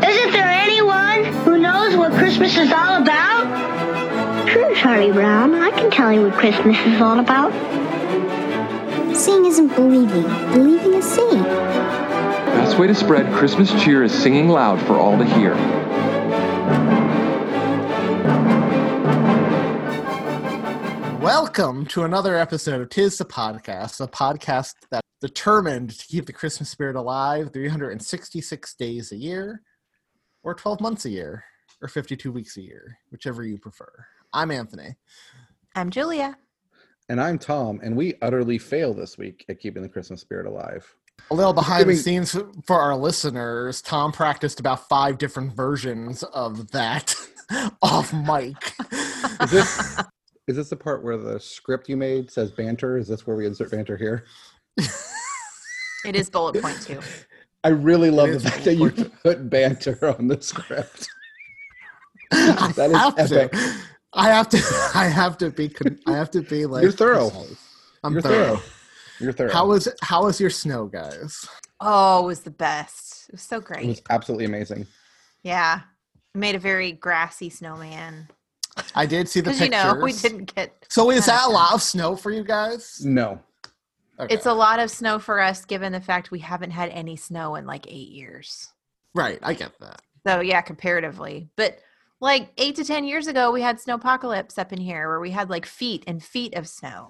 Isn't there anyone who knows what Christmas is all about? Sure, Charlie Brown. I can tell you what Christmas is all about. Seeing isn't believing. Believing is seeing. Best way to spread Christmas cheer is singing loud for all to hear. Welcome to another episode of Tis the Podcast, a podcast that's determined to keep the Christmas spirit alive 366 days a year, or 12 months a year, or 52 weeks a year, whichever you prefer. I'm Anthony. I'm Julia. And I'm Thom, and we utterly fail this week at keeping the Christmas spirit alive. A little behind the scenes for our listeners, Thom practiced about five different versions of that off mic. Is this is this the part where the script you made says banter? Is this where we insert banter here? It is bullet point two. I really love the fact that you put banter on the script. I That is have epic. to. I have to. I have to be. con- I have to be like. You're thorough. I'm You're thorough. thorough. You're thorough. How was How was your snow, guys? Oh, it was the best. It was so great. it was absolutely amazing. Yeah. I made a very grassy snowman. I did see the pictures. you know, we didn't get. So is that a lot of snow for you guys? No. Okay. It's a lot of snow for us given the fact we haven't had any snow in like eight years. right. I get that. So, yeah, comparatively. But like eight to 10 years ago, we had snowpocalypse up in here where we had like feet and feet of snow.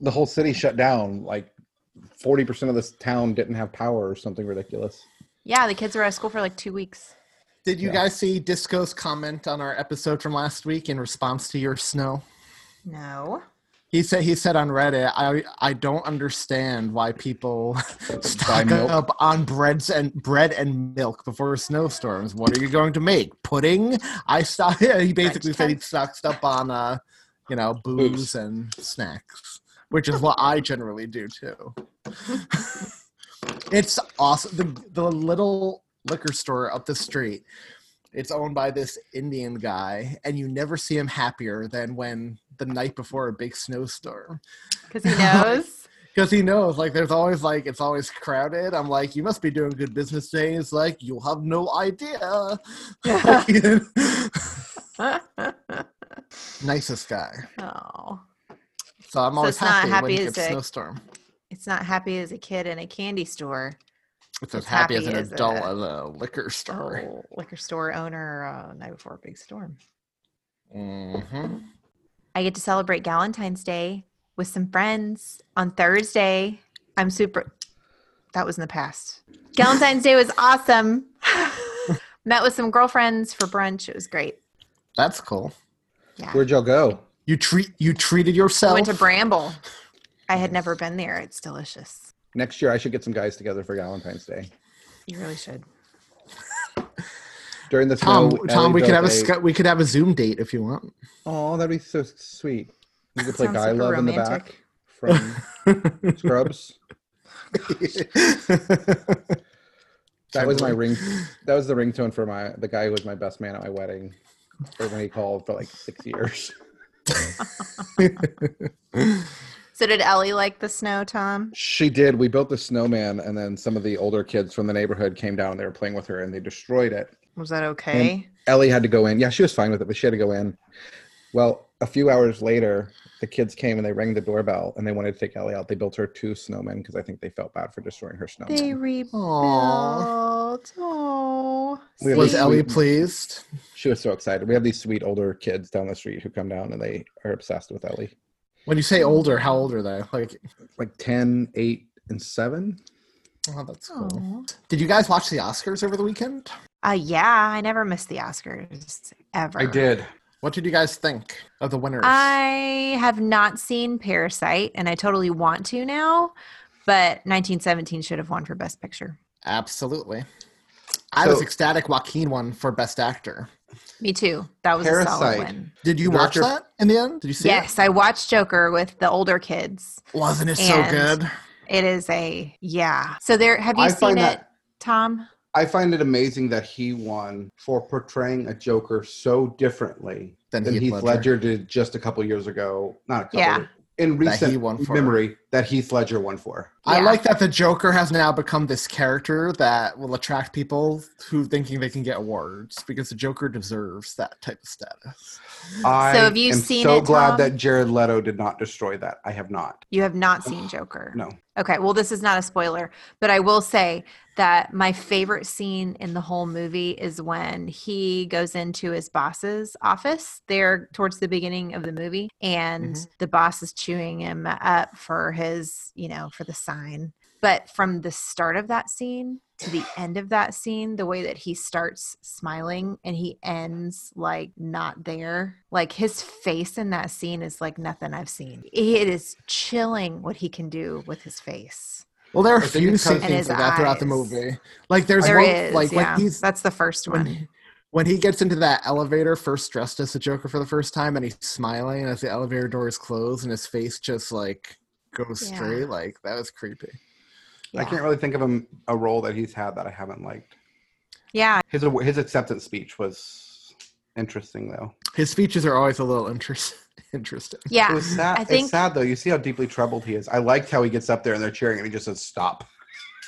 The whole city shut down. Like forty percent of this town didn't have power or something ridiculous. Yeah, the kids were out of school for like two weeks. Did you Yeah. guys see Disco's comment on our episode from last week in response to your snow? No. He said he said on Reddit, I I don't understand why people stock milk? up on breads and bread and milk before snowstorms. What are you going to make? Pudding? I stock. Yeah, he basically said he toast. stocked up on uh, you know, booze Booze. and snacks, which is what I generally do too. it's awesome. The the little liquor store up the street. It's owned by this Indian guy, and you never see him happier than when the night before a big snowstorm. Because he knows. Because he knows, like, there's always like it's always crowded. I'm like, you must be doing good business today. He's like, you'll have no idea. Nicest guy. oh. So I'm So always it's not happy, when happy he as gets a- snowstorm. It's not happy as a kid in a candy store. It's as it's happy, as an as adult a- at a liquor store. Oh, liquor store owner uh, night before a big storm. hmm I get to celebrate Valentine's Day with some friends on Thursday. I'm super. That was in the past. Valentine's Day was awesome. Met with some girlfriends for brunch. It was great. That's cool. Yeah. Where'd y'all go? You treat you treated yourself. I yourself. went to Bramble. I had never been there. It's delicious. Next year, I should get some guys together for Valentine's Day. You really should. During the Thom, snow, Thom, Ellie we could have a built we could have a Zoom date if you want. Oh, that'd be so sweet. You could play Sounds Guy super Love in the back from Scrubs. That was my ring. That was the ringtone for my the guy who was my best man at my wedding, or when he called for like six years. So did Ellie like the snow, Thom? She did. We built the snowman, and then some of the older kids from the neighborhood came down and they were playing with her, and they destroyed it. Was that okay? Ellie had to go in. Yeah, she was fine with it, but she had to go in. Well, a few hours later, the kids came and they rang the doorbell and they wanted to take Ellie out. They built her two snowmen because I think they felt bad for destroying her snowman. They rebuilt. Oh, We Was these Ellie sweet- pleased? She was so excited. We have these sweet older kids down the street who come down and they are obsessed with Ellie. When you say older, how old are they? Like, Like 10, 8, and 7. oh, that's cool. Aw. Did you guys watch the Oscars over the weekend? Uh, yeah, I never missed the Oscars ever. I did. What did you guys think of the winners? I have not seen Parasite, and I totally want to now. But 1917 should have won for Best Picture. Absolutely. I was ecstatic Joaquin won for Best Actor. Me too. That was a solid Parasite. win. Did you watch that in the end? Did you see it? Yes, I watched Joker with the older kids. it? Wasn't it so good? It is a yeah. So there, have you I seen it, that- Thom? I find it amazing that he won for portraying a Joker so differently Than than, Heath Heath, Ledger. Ledger. did just a couple years ago. Not a couple. Yeah. In That recent won memory, that Heath Ledger won for. I like that the Joker has now become this character that will attract people who thinking they can get awards because the Joker deserves that type of status. I have you am seen so it, glad Thom? that Jared Leto did not destroy that. I have not. You have not seen Joker. No. Okay, well, this is not a spoiler, but I will say that my favorite scene in the whole movie is when he goes into his boss's office there towards the beginning of the movie, and Mm-hmm. the boss is chewing him up for his, you know, for the sign. But from the start of that scene to the end of that scene, the way that he starts smiling and he ends like not there, like his face in that scene is like nothing I've seen. It is chilling what he can do with his face. Well, there are a few it's 'cause- scenes And like his that throughout the movie. Like there's There one, is, like yeah. when he's That's the first one. when, when he gets into that elevator first dressed as a Joker for the first time and he's smiling as the elevator doors close and his face just like goes Yeah. straight. Like that was creepy. I can't really think of him a role that he's had that I haven't liked. Yeah, His his acceptance speech was interesting though. His speeches are always a little interest, interesting. yeah. It was sad. I think it's sad though. You see how deeply troubled he is. I liked how he gets up there and they're cheering and he just says stop.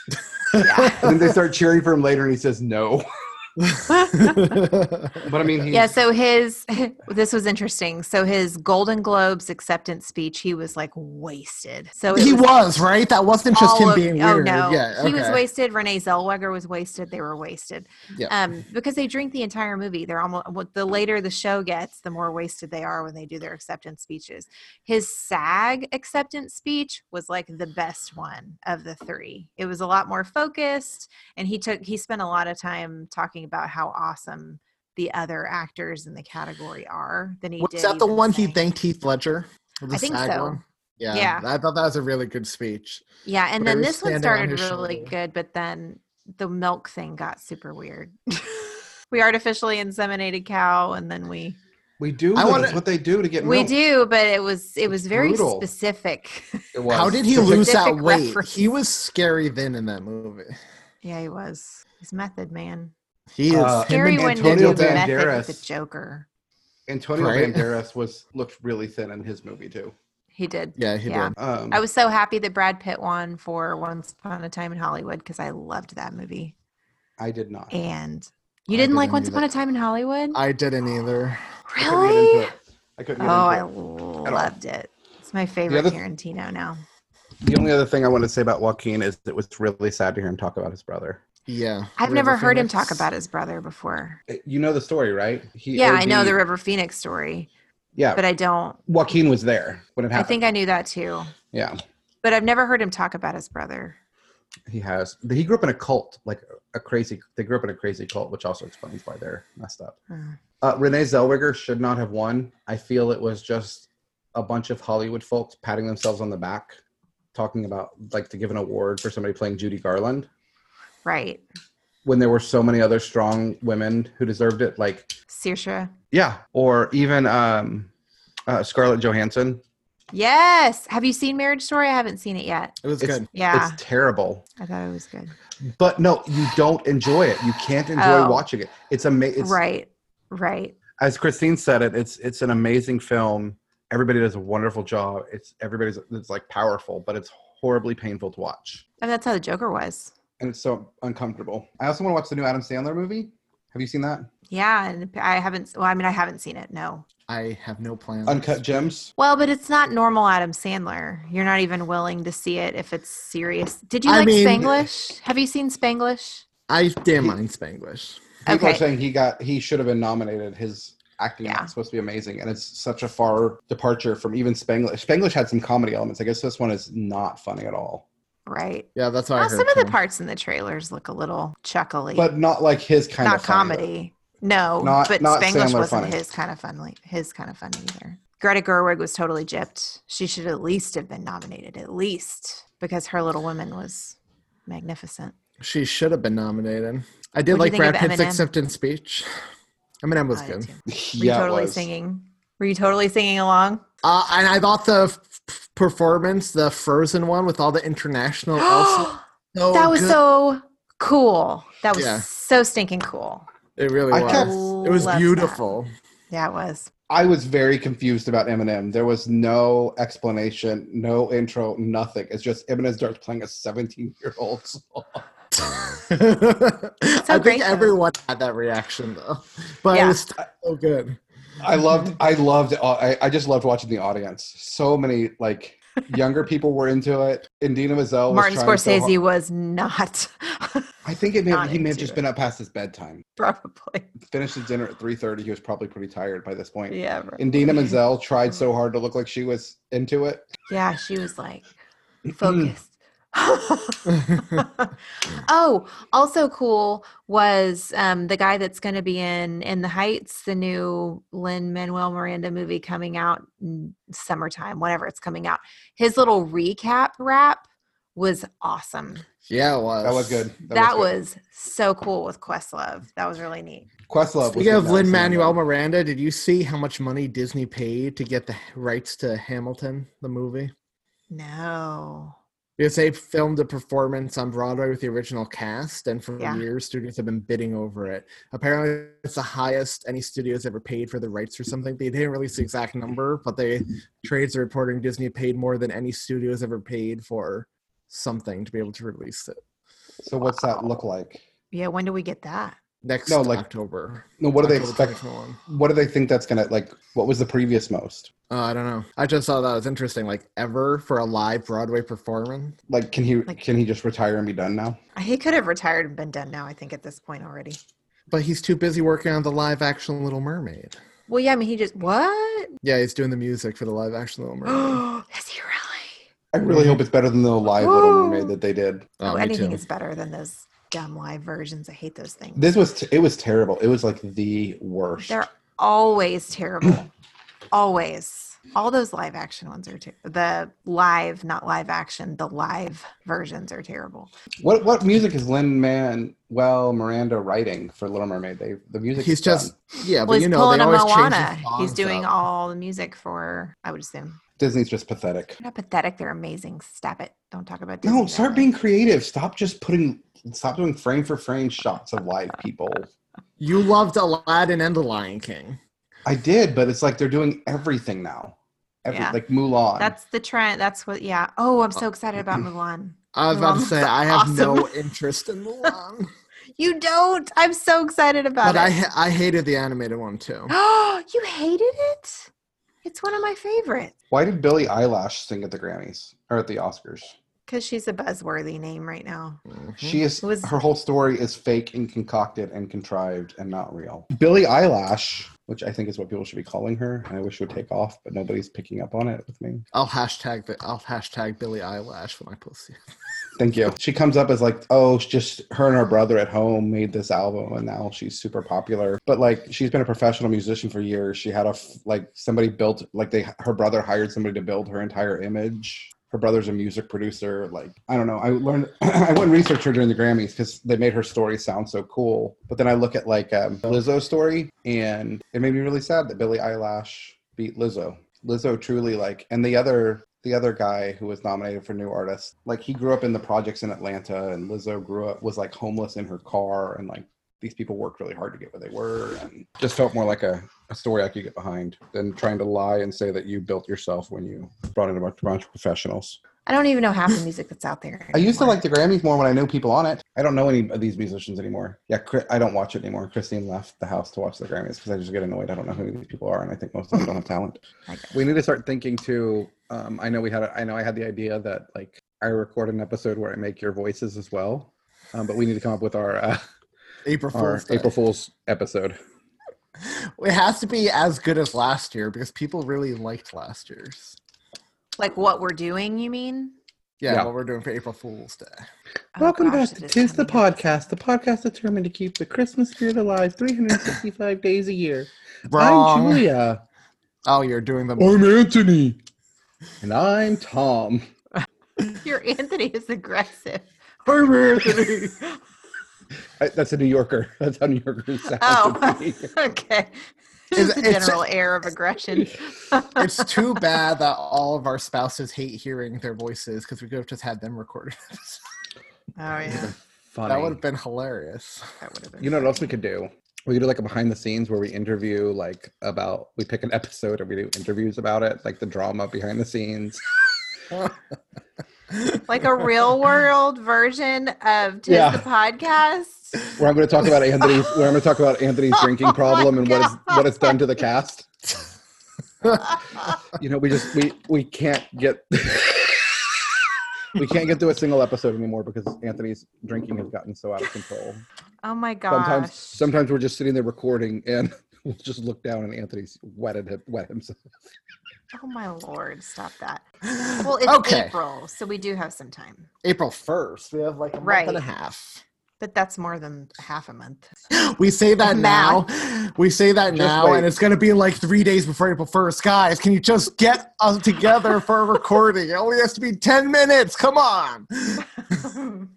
yeah. And then they start cheering for him later and he says no. But I mean, he's, yeah so his this was interesting. So his golden globes acceptance speech he was like wasted. So he was right. That wasn't just him of- being oh weird. no. Yeah, he was wasted. Renee zellweger was wasted. They were wasted. Yeah. um because they drink the entire movie. They're almost the later the show gets the more wasted they are when they do their acceptance speeches. His sag acceptance speech was like the best one of the three. It was a lot more focused and he took he spent a lot of time talking about how awesome the other actors in the category are than he Was did that the even one he thanked Heath Ledger? The I think so. one? Yeah, Yeah. I thought that was a really good speech. Yeah, and where then this one standing on started really shoulder. good, but then the milk thing got super weird. we artificially inseminated cow, and then we we do. I That's wanna- what they do to get we milk. do, but it was it was very brutal. specific. It was. How did he So lose that weight? reference. He was scary thin in that movie. yeah, he was. He's method man. He is Uh, Scary when Antonio you Daniel do Day. method Banderas. the Joker. Antonio Right. Banderas was looked really thin in his movie too. He did. Yeah, he Yeah. did. Um, I was so happy that Brad Pitt won for Once Upon a Time in Hollywood because I loved that movie. I did not. And you didn't like didn't Once either. Upon a Time in Hollywood? I didn't either. I couldn't get really? into it. I couldn't Oh, get I into it. loved it. It's my favorite other- Tarantino now. The only other thing I wanted to say about Joaquin is it was really sad to hear him talk about his brother. Yeah. I've River never heard him talk about his brother before. Uh, You know the story, right? He Yeah, I know the River Phoenix story, Yeah, but I don't. Joaquin was there when it happened. I think I knew that too, yeah, but I've never heard him talk about his brother. he has. He grew up in a cult, like a crazy. They grew up in a crazy cult, which also explains why they're messed up. Hmm. Uh, Renee Zellweger should not have won. I feel it was just a bunch of Hollywood folks patting themselves on the back, talking about like to give an award for somebody playing Judy Garland Right. when there were so many other strong women who deserved it. Like Saoirse. yeah, or even um, uh, Scarlett Johansson. Yes. Have you seen Marriage Story? I haven't seen it yet. It was It's, good. Yeah. it's terrible. I thought it was good. But no, you don't enjoy it. You can't enjoy Oh. watching it. It's amazing. right. Right. As Christine said it, it's it's an amazing film. Everybody does a wonderful job. It's everybody's it's like powerful, but it's horribly painful to watch. And that's how the Joker was. And it's so uncomfortable. I also want to watch the new Adam Sandler movie. Have you seen that? Yeah. And I haven't, well, I mean, I haven't seen it. No. I have no plans. Uncut Gems. Well, but it's not normal Adam Sandler. You're not even willing to see it if it's serious. Did you I like mean- Spanglish? Have you seen Spanglish? I didn't mind Spanglish. People Okay. are saying he got he should have been nominated. His acting Yeah. is supposed to be amazing, and it's such a far departure from even Spanglish. Spanglish had some comedy elements. I guess this one is not funny at all. Right. Yeah, that's what I Well, some of the parts in the trailers look a little chuckly, But not like his kind not of funny, though. comedy. No, Not- but not Spanglish Sandler wasn't funny. his kind of funny. His kind of funny either. Greta Gerwig was totally gypped. She should at least have been nominated, at least because her Little Women was magnificent. She should have been nominated. I did What'd like Brad Pitt's acceptance speech. Eminem was I good. Were you Yeah, totally singing? Were you totally singing along? Uh, and I thought the performance, the Frozen one with all the international Elsa, so that was good. so cool. That was Yeah. so stinking cool. It really I was. kept- it was Love that. beautiful. Yeah, it was. I was very confused about Eminem. There was no explanation, no intro, nothing. It's just Eminem starts playing a 17 year old song. I think everyone had that reaction though, but Yeah. it was so good. I loved, I loved, uh, I, I just loved watching the audience. So many like younger people were into it. Indina Mazel Martin trying so Scorsese hard- was not. I think it may, not he may have just it. been up past his bedtime. Probably. Finished his dinner at 3.30. He was probably pretty tired by this point. Yeah. Indina Menzel tried mm-hmm. so hard to look like she was into it. Yeah, she was like focused. oh, also cool was um, the guy that's going to be in In the Heights, the new Lin Manuel Miranda movie coming out in summertime, whenever it's coming out. His little recap rap was awesome. Yeah, it was. That was good. That, good. was, so cool with Questlove. That was really neat. Questlove. was Speaking good of in Lin Manuel. Miranda, did you see how much money Disney paid to get the rights to Hamilton, the movie? No. Because they filmed a performance on Broadway with the original cast, and for Yeah. years, studios have been bidding over it. Apparently, it's the highest any studios ever paid for the rights or something. They didn't release the exact number, but they trades are reporting Disney paid more than any studios ever paid for something to be able to release it So what's that look like? Yeah, when do we get that? Next No, like- October. No, what do they expect? 2021. What do they think that's gonna like? What was the previous most? Uh, I don't know. I just thought that was interesting. Like ever for a live Broadway performance. Like, can he Like- can he just retire and be done now? He could have retired and been done now, I think, at this point already. But he's too busy working on the live action Little Mermaid. Well, yeah, I mean, he just, what? Yeah, he's doing the music for the live action Little Mermaid. Is he really? I really hope it's better than the live Little Mermaid that they did. Oh, Oh, me anything too. is better than those dumb live versions. I hate those things. This was t- it was terrible. It was like the worst. They're always terrible. always. All those live action ones are ter- the live, not live action. The live versions are terrible. What what music is Lin Manuel Miranda writing for Little Mermaid? They the music. He's just yeah, well, but you know they a always change the He's doing up. all the music for. I would assume. Disney's just pathetic. They're not pathetic. They're amazing. Stop it. Don't talk about Disney. No, start way. being creative. Stop just putting. Stop doing frame for frame shots of live people. You loved Aladdin and The Lion King. I did, but it's like they're doing everything now. Every, Yeah. Like Mulan. That's the trend. That's what. Yeah. Oh, I'm so excited about uh, Mulan. I was about to say was I have no interest in Mulan, You don't. I'm so excited about but I it. ha- I hated the animated one too. Oh, you hated it? It's one of my favorites Why did Billie Eilish sing at the Grammys or at the Oscars? because she's a buzzworthy name right now. Mm-hmm. She is was- her whole story is fake and concocted and contrived and not real. Billie Eilish, which I think is what people should be calling her, and I wish would take off, but nobody's picking up on it with me. I'll hashtag the, I'll hashtag Billie Eyelash when I post it. Thank you. She comes up as like, oh, just her and her brother at home made this album, and now she's super popular. But like, she's been a professional musician for years. She had a like somebody built like they her brother hired somebody to build her entire image. Her brother's a music producer. Like, I don't know. I learned I went and researched her during the Grammys because they made her story sound so cool. But then I look at like um, Lizzo's story, and it made me really sad that Billie Eilish beat Lizzo. Lizzo truly like, and the other the other guy who was nominated for new artist like he grew up in the projects in atlanta and lizzo grew up was like homeless in her car and like these people worked really hard to get where they were and just felt more like a, a story i could get behind than trying to lie and say that you built yourself when you brought in a bunch, bunch of professionals. I don't even know half the music that's out there. i used to like the grammys more when i knew people on it. I don't know any of these musicians anymore. Yeah i don't watch it anymore. Christine left the house to watch the grammys because i just get annoyed. I don't know who these people are and i think most of them don't have talent. We need to start thinking too um, i know we had a, i know i had the idea that like i record an episode where i make your voices as well um, but we need to come up with our uh, April our Fool's april fool's episode It has to be as good as last year because people really liked last year's. Like what we're doing, you mean? Yeah, Yeah. what we're doing for April Fool's Day. Oh, welcome gosh, back to is tis the podcast the podcast determined to keep the christmas spirit alive 365 days a year i'm julia Oh, you're doing the. i'm anthony and i'm thom Your Anthony is aggressive. I'm Anthony. I, that's a New Yorker. That's how New Yorkers sound. Oh, to me. okay. Is- Just a it's- general air of aggression. It's too bad that all of our spouses hate hearing their voices because we could have just had them recorded. Oh yeah, Funny. that would have been hilarious. that would have been. You know what else we could do? We could do like a behind the scenes where we interview like about we pick an episode and we do interviews about it, like the drama behind the scenes. like a real world version of Tis Yeah. the podcast. Where I'm going to talk about Anthony's where I'm going to talk about Anthony's drinking Oh problem and what it's what it's done to the cast. You know, we just we we can't get we can't get through a single episode anymore because Anthony's drinking has gotten so out of control. Oh my gosh. Sometimes sometimes we're just sitting there recording and we'll just look down and Anthony's wetted him, wet himself. Oh my lord, stop that. Well, it's Okay. April, so we do have some time. April 1st. We have like a Right. month and a half. But that's more than half a month. We say that now. We say that Just now, wait. and it's going to be like three days before April 1st. Guys, can you just get us together for a recording? It only has to be 10 minutes. Come on.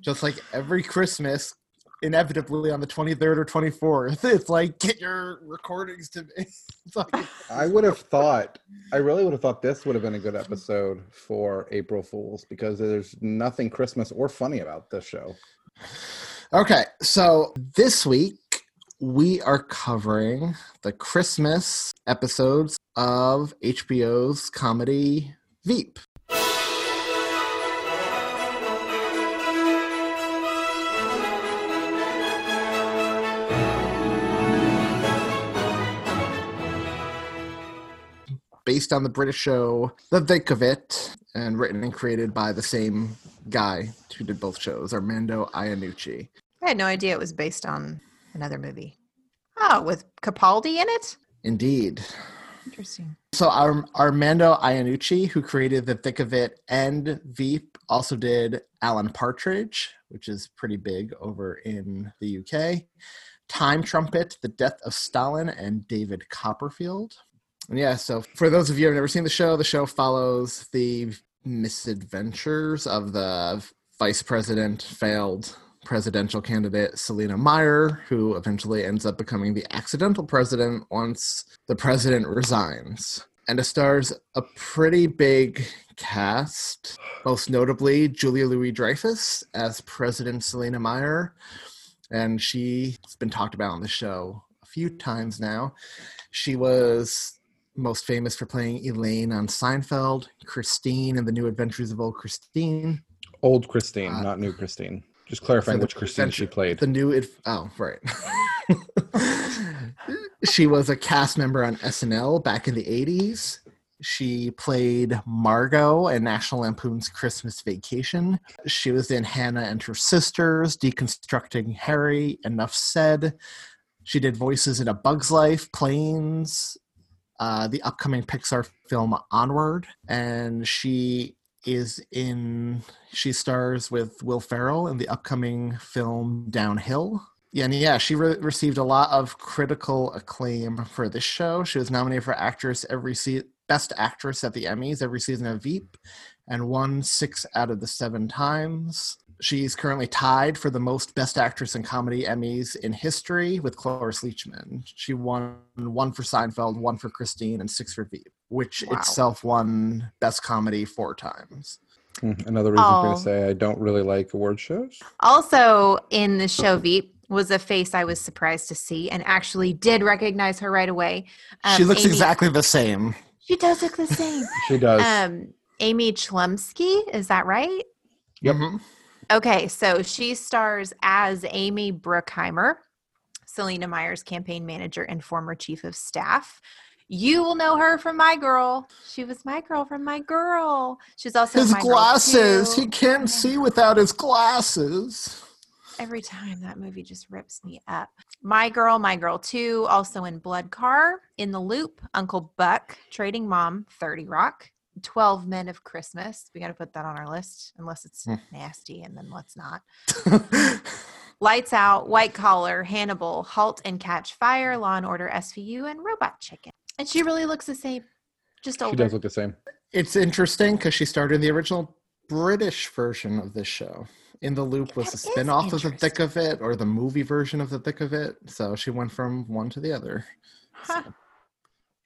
just like every Christmas, inevitably on the 23rd or 24th, it's like, get your recordings to me. It's like, I would have thought, I really would have thought this would have been a good episode for April Fools because there's nothing Christmas or funny about this show. Okay, so this week we are covering the Christmas episodes of HBO's comedy Veep. Based on the British show The Thick of It, and written and created by the same guy who did both shows, Armando Iannucci. I had no idea it was based on another movie. Oh, with Capaldi in it? Indeed. Interesting. So Ar- Armando Iannucci, who created The Thick of It and Veep, also did Alan Partridge, which is pretty big over in the UK. Time Trumpet, The Death of Stalin, and David Copperfield. And yeah, so for those of you who have never seen the show, the show follows the misadventures of the vice president, failed presidential candidate Selina Meyer, who eventually ends up becoming the accidental president once the president resigns. And it stars a pretty big cast, most notably Julia Louis Dreyfus as President Selina Meyer. And she's been talked about on the show a few times now. She was most famous for playing Elaine on Seinfeld, Christine in The New Adventures of Old Christine, Old Christine, Uh, not new Christine. Just clarifying which Christine she played. The new it oh right. she was a cast member on SNL back in the 80s. She played Margot in National Lampoon's Christmas Vacation. She was in Hannah and Her Sisters, Deconstructing Harry, Enough Said. She did voices in A Bug's Life, Planes, uh, the upcoming Pixar film Onward, and she is in she stars with Will Ferrell in the upcoming film Downhill. Yeah, and yeah, she re- received a lot of critical acclaim for this show. She was nominated for actress every se- best actress at the Emmys every season of Veep, and won six out of the seven times. She's currently tied for the most Best Actress in Comedy Emmys in history with Cloris Leachman. She won one for Seinfeld, one for Christine, and six for Veep, which Wow. itself won Best Comedy four times. Hmm, Another reason for me Oh. to say I don't really like award shows. Also in the show Veep was a face I was surprised to see and actually did recognize her right away. she Um, looks Amy- exactly the same. She does look the same. She does. um, Amy Chlumsky, is that right? Yep. Mhm. Okay, so she stars as Amy Brookheimer, Selina Meyer's campaign manager and former chief of staff. You will know her from My Girl. She was my girl from My Girl. She's also His My glasses. He can't see without his glasses. Every time that movie just rips me up. My Girl, My Girl 2, also in Blood Car, In the Loop, Uncle Buck, Trading Mom, 30 Rock, 12 Men of Christmas. We got to put that on our list, unless it's Hmm. nasty, and then let's not. Lights Out, White Collar, Hannibal, Halt and Catch Fire, Law and Order SVU, and Robot Chicken. And she really looks the same, just she does look the same. it's interesting because she started in the original British version of this show. In the Loop was That a is spin-off of The Thick of It or the movie version of The Thick of It. So she went from one to the other. Huh.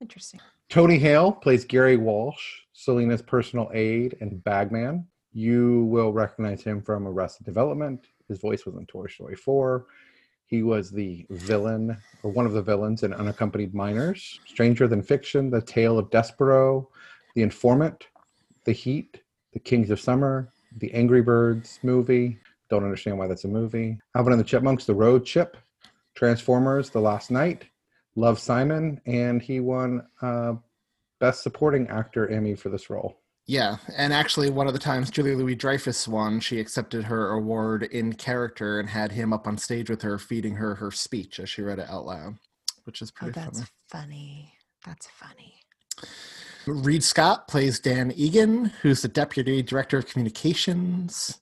Interesting. Tony Hale plays Gary Walsh, Selina's personal aide and bagman. You will recognize him from Arrested Development. His voice was in Toy Story 4. He was the villain, or one of the villains in Unaccompanied Minors, Stranger Than Fiction, The Tale of Despereaux, The Informant, The Heat, The Kings of Summer, The Angry Birds movie. Don't understand why that's a movie. Alvin and the Chipmunks, The Road Chip, Transformers, The Last Knight, Love Simon, and he won uh, Best Supporting Actor Emmy for this role. Yeah, and actually, one of the times Julia Louis Dreyfus won, she accepted her award in character and had him up on stage with her, feeding her her speech as she read it out loud, which is pretty. Oh, that's funny. funny. That's funny. Reid Scott plays Dan Egan, who's the deputy director of communications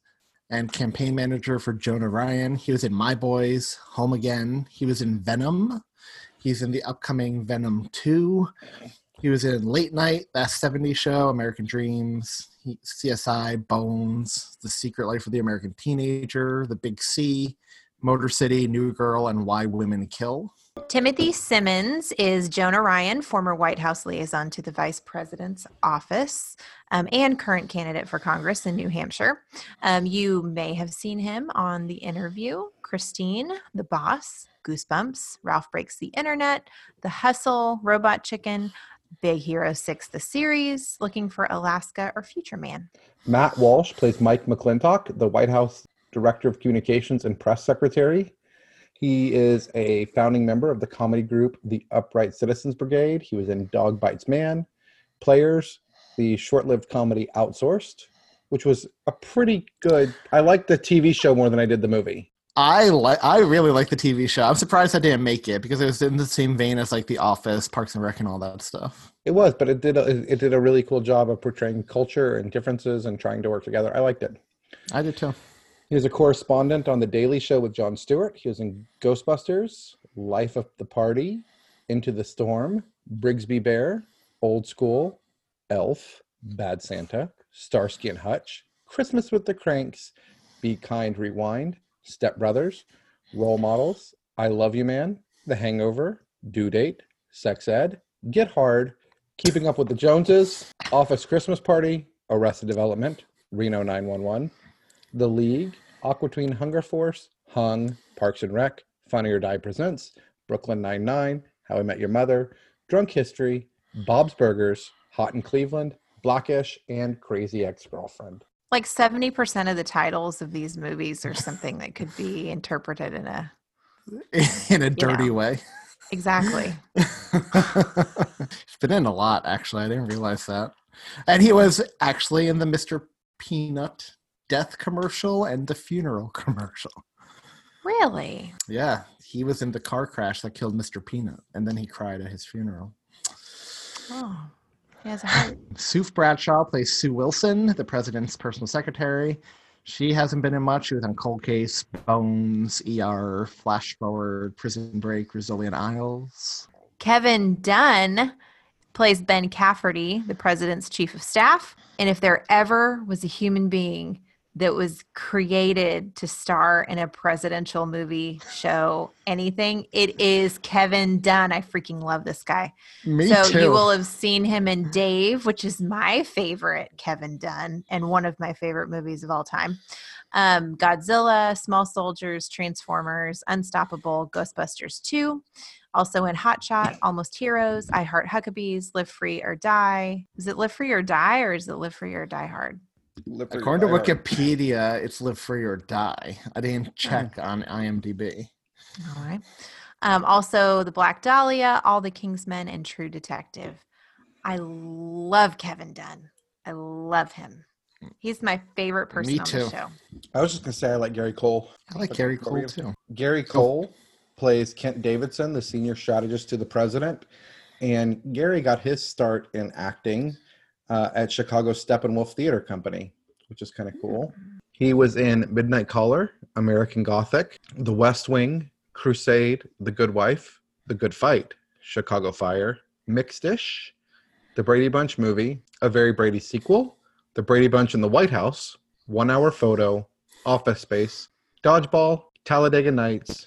and campaign manager for Jonah Ryan. He was in My Boys, Home Again. He was in Venom. He's in the upcoming Venom 2. He was in Late Night, That 70s Show, American Dreams, he, CSI, Bones, The Secret Life of the American Teenager, The Big C, Motor City, New Girl, and Why Women Kill. Timothy Simons is Jonah Ryan, former White House liaison to the vice president's office um, and current candidate for Congress in New Hampshire. Um, you may have seen him on The Interview, Christine, The Boss, Goosebumps, Ralph Breaks the Internet, The Hustle, Robot Chicken, Big Hero 6, the series, Looking for Alaska, or Future Man. Matt Walsh plays Mike McClintock, the White House Director of Communications and Press Secretary. He is a founding member of the comedy group The Upright Citizens Brigade. He was in Dog Bites Man, Players, the short lived comedy Outsourced, which was a pretty good. I liked the TV show more than I did the movie. I like. I really like the TV show. I'm surprised I didn't make it because it was in the same vein as like The Office, Parks and Rec, and all that stuff. It was, but it did a, it did a really cool job of portraying culture and differences and trying to work together. I liked it. I did too. He was a correspondent on The Daily Show with Jon Stewart. He was in Ghostbusters, Life of the Party, Into the Storm, Brigsby Bear, Old School, Elf, Bad Santa, Starsky and Hutch, Christmas with the Cranks, Be Kind Rewind, Step Brothers, Role Models, I Love You Man, The Hangover, Due Date, Sex Ed, Get Hard, Keeping Up with the Joneses, Office Christmas Party, Arrested Development, Reno 911, The League, Aqua Teen Hunger Force, Hung, Parks and Rec, Funny or Die Presents, Brooklyn Nine-Nine, How I Met Your Mother, Drunk History, Bob's Burgers, Hot in Cleveland, Blackish, and Crazy Ex-Girlfriend. Like 70% of the titles of these movies are something that could be interpreted in a. in a dirty know. way. Exactly. He's been in a lot, actually. I didn't realize that. And he was actually in the Mr. Peanut death commercial and the funeral commercial. Really? Yeah, he was in the car crash that killed Mr. Peanut, and then he cried at his funeral. Oh, he has a heart. Sue Bradshaw plays Sue Wilson, the president's personal secretary. She hasn't been in much. She was on Cold Case, Bones, ER, Flash Forward, Prison Break, Resilient Isles. Kevin Dunn plays Ben Cafferty, the president's chief of staff. And if there ever was a human being that was created to star in a presidential movie, show, anything, it is Kevin Dunn. I freaking love this guy. Me so too. you will have seen him in Dave, which is my favorite Kevin Dunn and one of my favorite movies of all time. Um, Godzilla, Small Soldiers, Transformers, Unstoppable, Ghostbusters 2. Also in Hot Shot, Almost Heroes, I Heart Huckabees, Live Free or Die. Is it Live Free or Die or is it Live Free or Die Hard? According to Wikipedia, it's Live Free or Die. I didn't check on IMDb. All right. Um, also, The Black Dahlia, All the King's Men, and True Detective. I love Kevin Dunn. I love him. He's my favorite person Me on too. the show. I was just gonna say I like Gary Cole. I like Gary Cole too. Gary Cole plays Kent Davison, the senior strategist to the president, and Gary got his start in acting uh, at Chicago Steppenwolf Theater Company, which is kind of cool. He was in Midnight Caller, American Gothic, The West Wing, Crusade, The Good Wife, The Good Fight, Chicago Fire, Mixed-ish, The Brady Bunch movie, A Very Brady sequel, The Brady Bunch in the White House, One Hour Photo, Office Space, Dodgeball, Talladega Nights,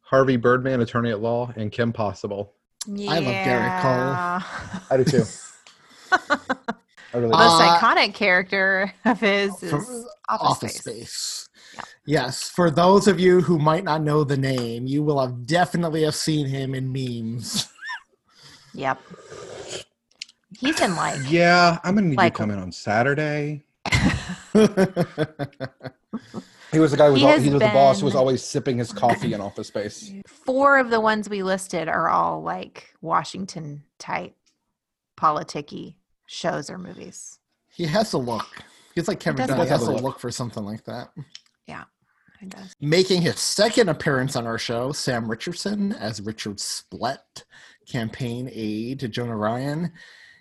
Harvey Birdman, Attorney at Law, and Kim Possible. Yeah. I love Gary Cole. I do too. I really The do. most Uh, iconic character of his is Office, Office Space. Space. Yes, for those of you who might not know the name, you will have definitely have seen him in memes. Yep. He's in like Yeah, I'm gonna need Like- you to come in on Saturday. He was the guy who was, He al- has he was the boss who was always sipping his coffee in Office Space. four of the ones we listed are all like Washington type politicky shows or movies. he has a look. He's like Kevin Dunn. He has a look. look for something like that. Yeah, it does. Making his second appearance on our show, Sam Richardson as Richard Splett, campaign aide to Jonah Ryan.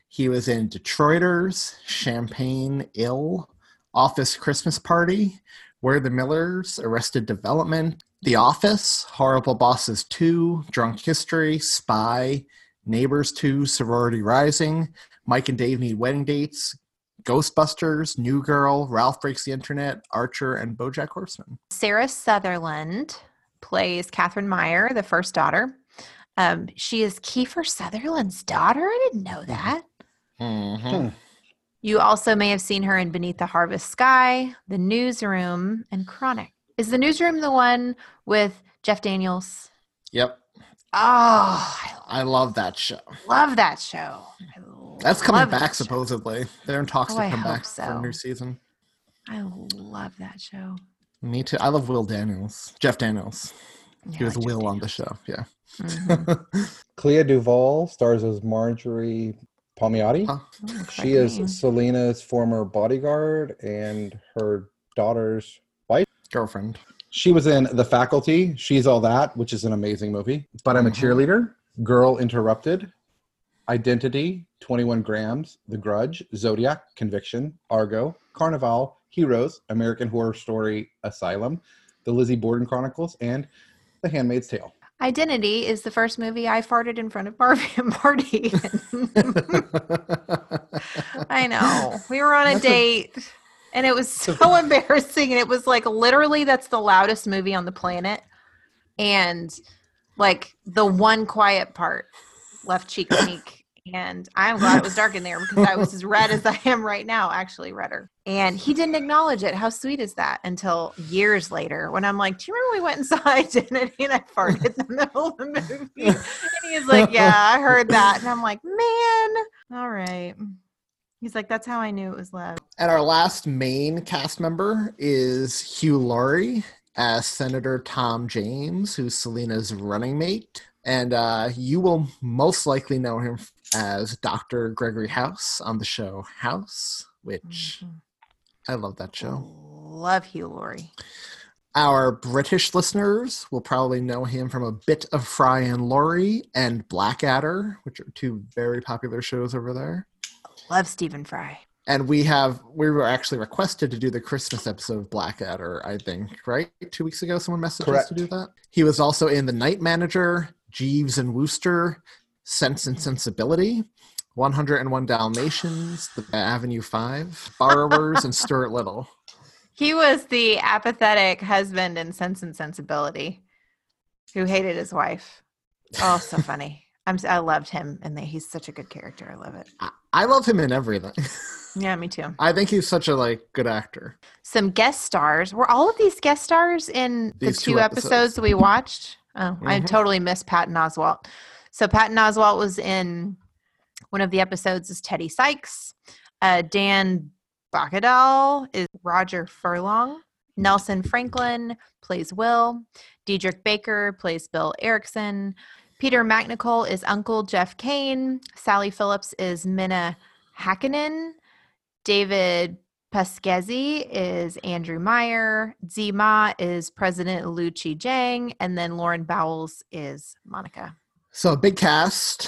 He was in Detroiters, Champaign ILL, Office Christmas Party, We're the Millers, Arrested Development, The Office, Horrible Bosses 2, Drunk History, Spy, Neighbors 2, Sorority Rising, Mike and Dave Need Wedding Dates, Ghostbusters, New Girl, Ralph Breaks the Internet, Archer, and Bojack Horseman. Sarah Sutherland plays Catherine Meyer, the first daughter. Um, she is Kiefer Sutherland's daughter. I didn't know that. Mm-hmm. You also may have seen her in Beneath the Harvest Sky, The Newsroom, and Chronic. Is The Newsroom the one with Jeff Daniels? Yep. Oh, I love that show. Love that show. I That's coming love back that show. supposedly. They're in talks Oh, to come hope back for a new season. I love that show. Me too. I love Will Daniels. Jeff Daniels. Yeah, he was like Jeff Will on the show. Yeah. Mhm. Clea Duvall stars as Marjorie Palmiotti. Huh. Oh, She is name. Selina's former bodyguard and her daughter's wife. Girlfriend. She was in The Faculty. She's All That, which is an amazing movie. But I'm a Mhm. cheerleader. Girl Interrupted. Identity. 21 Grams. The Grudge. Zodiac. Conviction. Argo. Carnival. Heroes. American Horror Story. Asylum. The Lizzie Borden Chronicles. And The Handmaid's Tale. Identity is the first movie I farted in front of Barbie and Marty. I know. We were on a That's a- date and it was so embarrassing. And it was like literally that's the loudest movie on the planet. And like the one quiet part, left cheek sneak. And I'm glad it was dark in there because I was as red as I am right now, actually redder. And he didn't acknowledge it. How sweet is that? Until years later, when I'm like, Do you remember we went inside Identity and I farted in the middle of the movie? And he's like, Yeah, I heard that. And I'm like, Man, all right. He's like, That's how I knew it was love. And our last main cast member is Hugh Laurie as Senator Tom James, who's Selina's running mate. And uh, you will most likely know him as Dr. Gregory House on the show House, which I love that show. Love Hugh Laurie. Our British listeners will probably know him from a bit of Fry and Laurie and Blackadder, which are two very popular shows over there. Love Stephen Fry. And we have we were actually requested to do the Christmas episode of Blackadder, I think, right? Two weeks ago, someone messaged us to do that. He was also in The Night Manager, Jeeves and Wooster, Sense and Sensibility, 101 Dalmatians, The Avenue Five, Borrowers, and Stuart Little. He was the apathetic husband in Sense and Sensibility who hated his wife. Oh, so funny. I'm s- I loved him and he's such a good character. I love it. I, I love him in everything. Yeah, me too. I think he's such a like good actor. Some guest stars. Were all of these guest stars in These the two two episodes. episodes that we watched? Oh, I Mhm. totally missed Patton Oswalt. So Patton Oswalt was in one of the episodes as Teddy Sykes. Uh, Dan Bakkedahl is Roger Furlong. Nelson Franklin plays Will. Diedrich Bader plays Bill Erickson. Peter MacNicol is Uncle Jeff Kane. Sally Phillips is Minna Hakkinen. David Pasquesi is Andrew Meyer. Zima is President Lu Chi Jang. And then Lauren Bowles is Monica. So a big cast.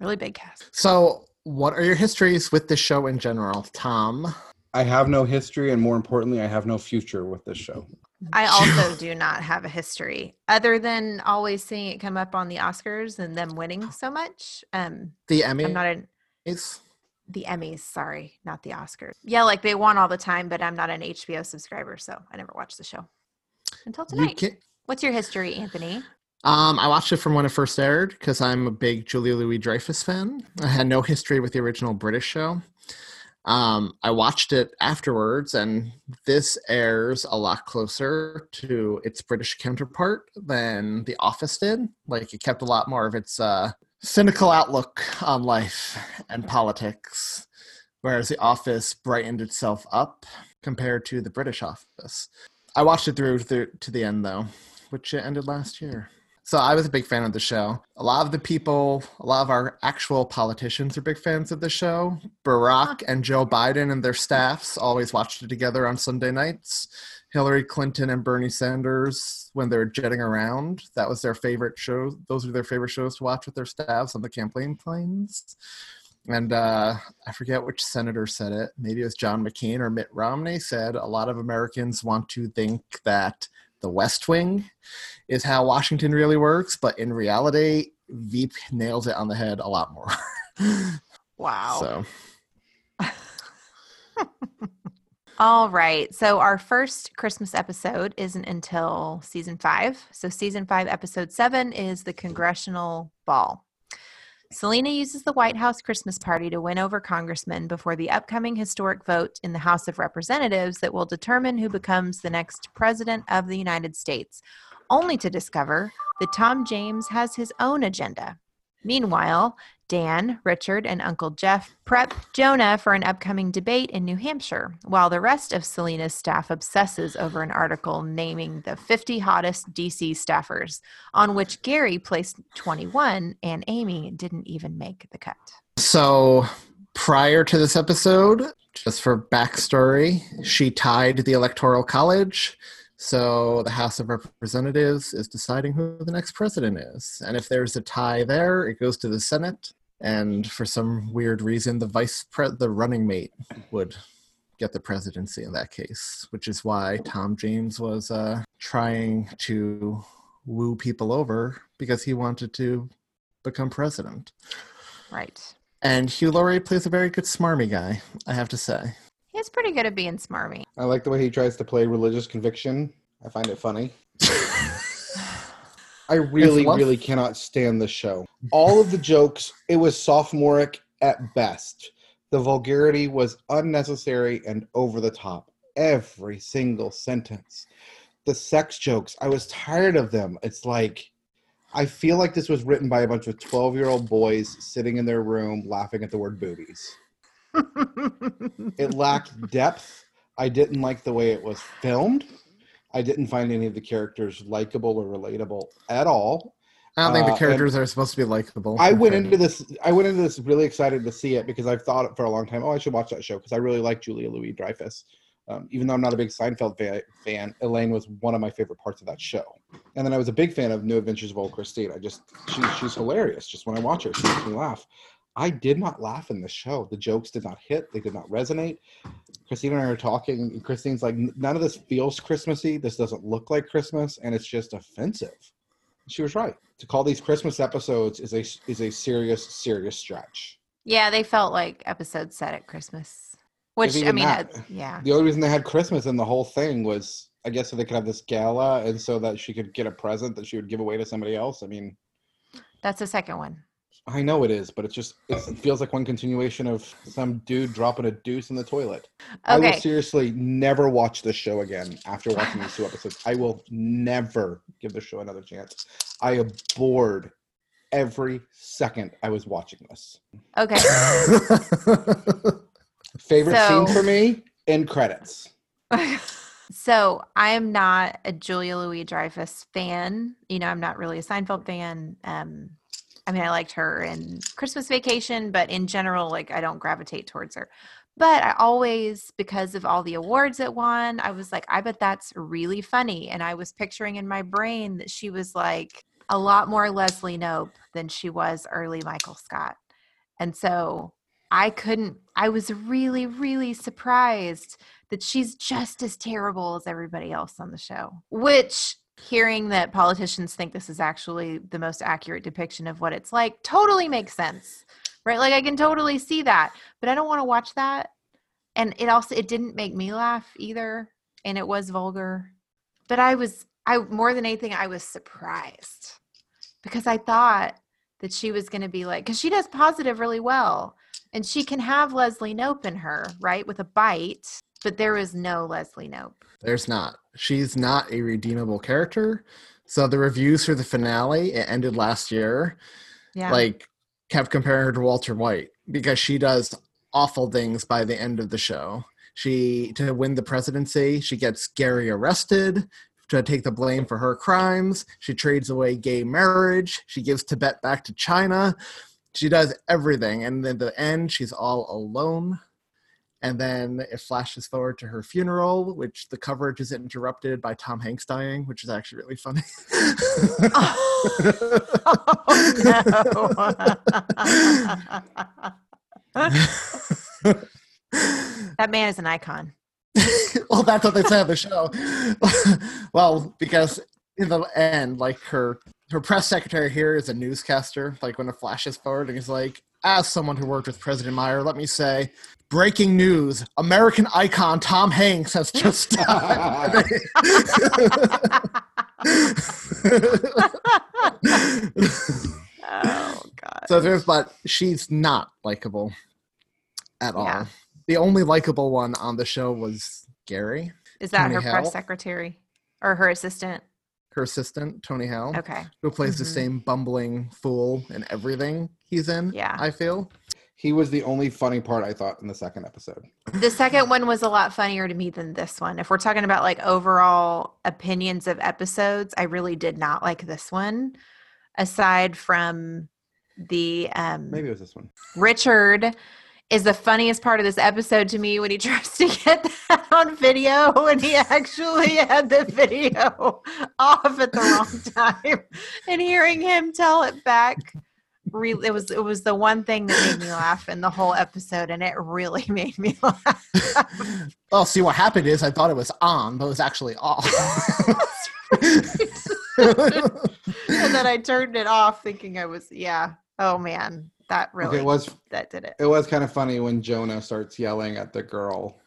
Really big cast. So what are your histories with this show in general, Thom? I have no history, and more importantly, I have no future with this show. I also do not have a history other than always seeing it come up on the Oscars and them winning so much. Um, The Emmy I'm not an is The Emmys, sorry, not the Oscars. Yeah, like they won all the time, but I'm not an HBO subscriber, so I never watched the show until You tonight. can, What's your history, Anthony? um, I watched it from when it first aired because I'm a big Julia Louis Dreyfus fan. I had no history with the original British show. Um, I watched it afterwards, and this airs a lot closer to its British counterpart than The Office did. Like, it kept a lot more of its uh, cynical outlook on life and politics, whereas The Office brightened itself up compared to the British Office. I watched it through, through to the end, though, which ended last year. So I was a big fan of the show. A lot of the people, a lot of our actual politicians are big fans of the show. Barack and Joe Biden and their staffs always watched it together on Sunday nights. Hillary Clinton and Bernie Sanders, when they're jetting around, that was their favorite show. Those were their favorite shows to watch with their staffs on the campaign planes. And uh, I forget which senator said it. Maybe it was John McCain or Mitt Romney said a lot of Americans want to think that the West Wing is how Washington really works, but in reality, Veep nails it on the head a lot more. Wow. So All right. So our first Christmas episode isn't until season five. So season five, episode seven is the congressional ball. Selina uses the White House Christmas party to win over congressmen before the upcoming historic vote in the House of Representatives that will determine who becomes the next president of the United States, only to discover that Tom James has his own agenda. Meanwhile, Dan, Richard, and Uncle Jeff prep Jonah for an upcoming debate in New Hampshire, while the rest of Selina's staff obsesses over an article naming the 50 hottest DC staffers, on which Gary placed 21 and Amy didn't even make the cut. So prior to this episode, just for backstory, she tied the Electoral College. So the House of Representatives is deciding who the next president is. And if there's a tie there, it goes to the Senate. And for some weird reason, the vice pre- the running mate would get the presidency in that case, which is why Tom James was uh, trying to woo people over because he wanted to become president. Right. And Hugh Laurie plays a very good smarmy guy, I have to say. He's pretty good at being smarmy. I like the way he tries to play religious conviction. I find it funny. I really, really cannot stand the show. All of the jokes, it was sophomoric at best. The vulgarity was unnecessary and over the top. Every single sentence. The sex jokes, I was tired of them. It's like, I feel like this was written by a bunch of 12 year old boys sitting in their room laughing at the word boobies. it lacked depth. I didn't like the way it was filmed. I didn't find any of the characters likable or relatable at all. I don't think Uh, the and characters are supposed to be likable. I went into this. I went into this really excited to see it because I've thought for a long time. Oh, I should watch that show because I really like Julia Louis Dreyfus. Um, even though I'm not a big Seinfeld fa- fan, Elaine was one of my favorite parts of that show. And then I was a big fan of New Adventures of Old Christine. I just she, she's hilarious. Just when I watch her, she makes me laugh. I did not laugh in the show. The jokes did not hit. They did not resonate. Christine and I are talking, and Christine's like, "None of this feels Christmassy. This doesn't look like Christmas, and it's just offensive." She was right. To call these Christmas episodes is a is a serious serious stretch. Yeah, they felt like episodes set at Christmas. Which I mean, that- yeah. The only reason they had Christmas in the whole thing was, I guess, so they could have this gala, and so that she could get a present that she would give away to somebody else. I mean, That's the second one. I know it is, but it's just it's, it feels like one continuation of some dude dropping a deuce in the toilet. I will seriously never watch this show again after watching these two episodes. I will never give the show another chance. I am bored every second I was watching this. Okay. Favorite So- scene for me? End credits. so I'm not a Julia Louis Dreyfus fan. You know, I'm not really a Seinfeld fan. Um, I mean, I liked her in Christmas Vacation, but in general, like I don't gravitate towards her. But I always, because of all the awards it won, I was like, I bet that's really funny. And I was picturing in my brain that she was like a lot more Leslie Knope than she was early Michael Scott. And so I couldn't, I was really, really surprised that she's just as terrible as everybody else on the show. Which, hearing that politicians think this is actually the most accurate depiction of what it's like, totally makes sense. right? Like I can totally see that, but I don't want to watch that. And it also it didn't make me laugh either, and it was vulgar. But I was I more than anything I was surprised because I thought that she was going to be like cuz she does positive really well and she can have Leslie Knope in her, right? With a bite, but there was no Leslie Knope. There's not. She's not a redeemable character. So the reviews for the finale, it ended last year, Yeah. like kept comparing her to Walter White because she does awful things by the end of the show. She to win the presidency, she gets Gary arrested to take the blame for her crimes. She trades away gay marriage. She gives Tibet back to China. She does everything, and then at the end, she's all alone. And then it flashes forward to her funeral, which the coverage is interrupted by Tom Hanks dying, which is actually really funny. Oh, that man is an icon. well, that's what they say on the show. well, because in the end, like her her press secretary here is a newscaster. Like when it flashes forward, and he's like, "As someone who worked with President Meyer, let me say." Breaking news: American icon Tom Hanks has just died. oh god. So there's, but she's not likable at all. Yeah. The only likable one on the show was Gary, Is that Tony her Hale. press secretary or her assistant? her assistant Tony Hale, Okay. who plays the Mhm. same bumbling fool in everything he's in. Yeah. I feel. He was the only funny part I thought in the second episode. The second one was a lot funnier to me than this one. If we're talking about like overall opinions of episodes, I really did not like this one. Aside from the um Maybe it was this one. Richard is the funniest part of this episode to me when he tries to get that on video when he actually had the video off at the wrong time and hearing him tell it back re- it was it was the one thing that made me laugh in the whole episode and it really made me laugh Oh, see what happened is I thought it was on, but it was actually off. and then I turned it off thinking I was yeah oh man that really Okay, it was that did it it was kind of funny when Jonah starts yelling at the girl.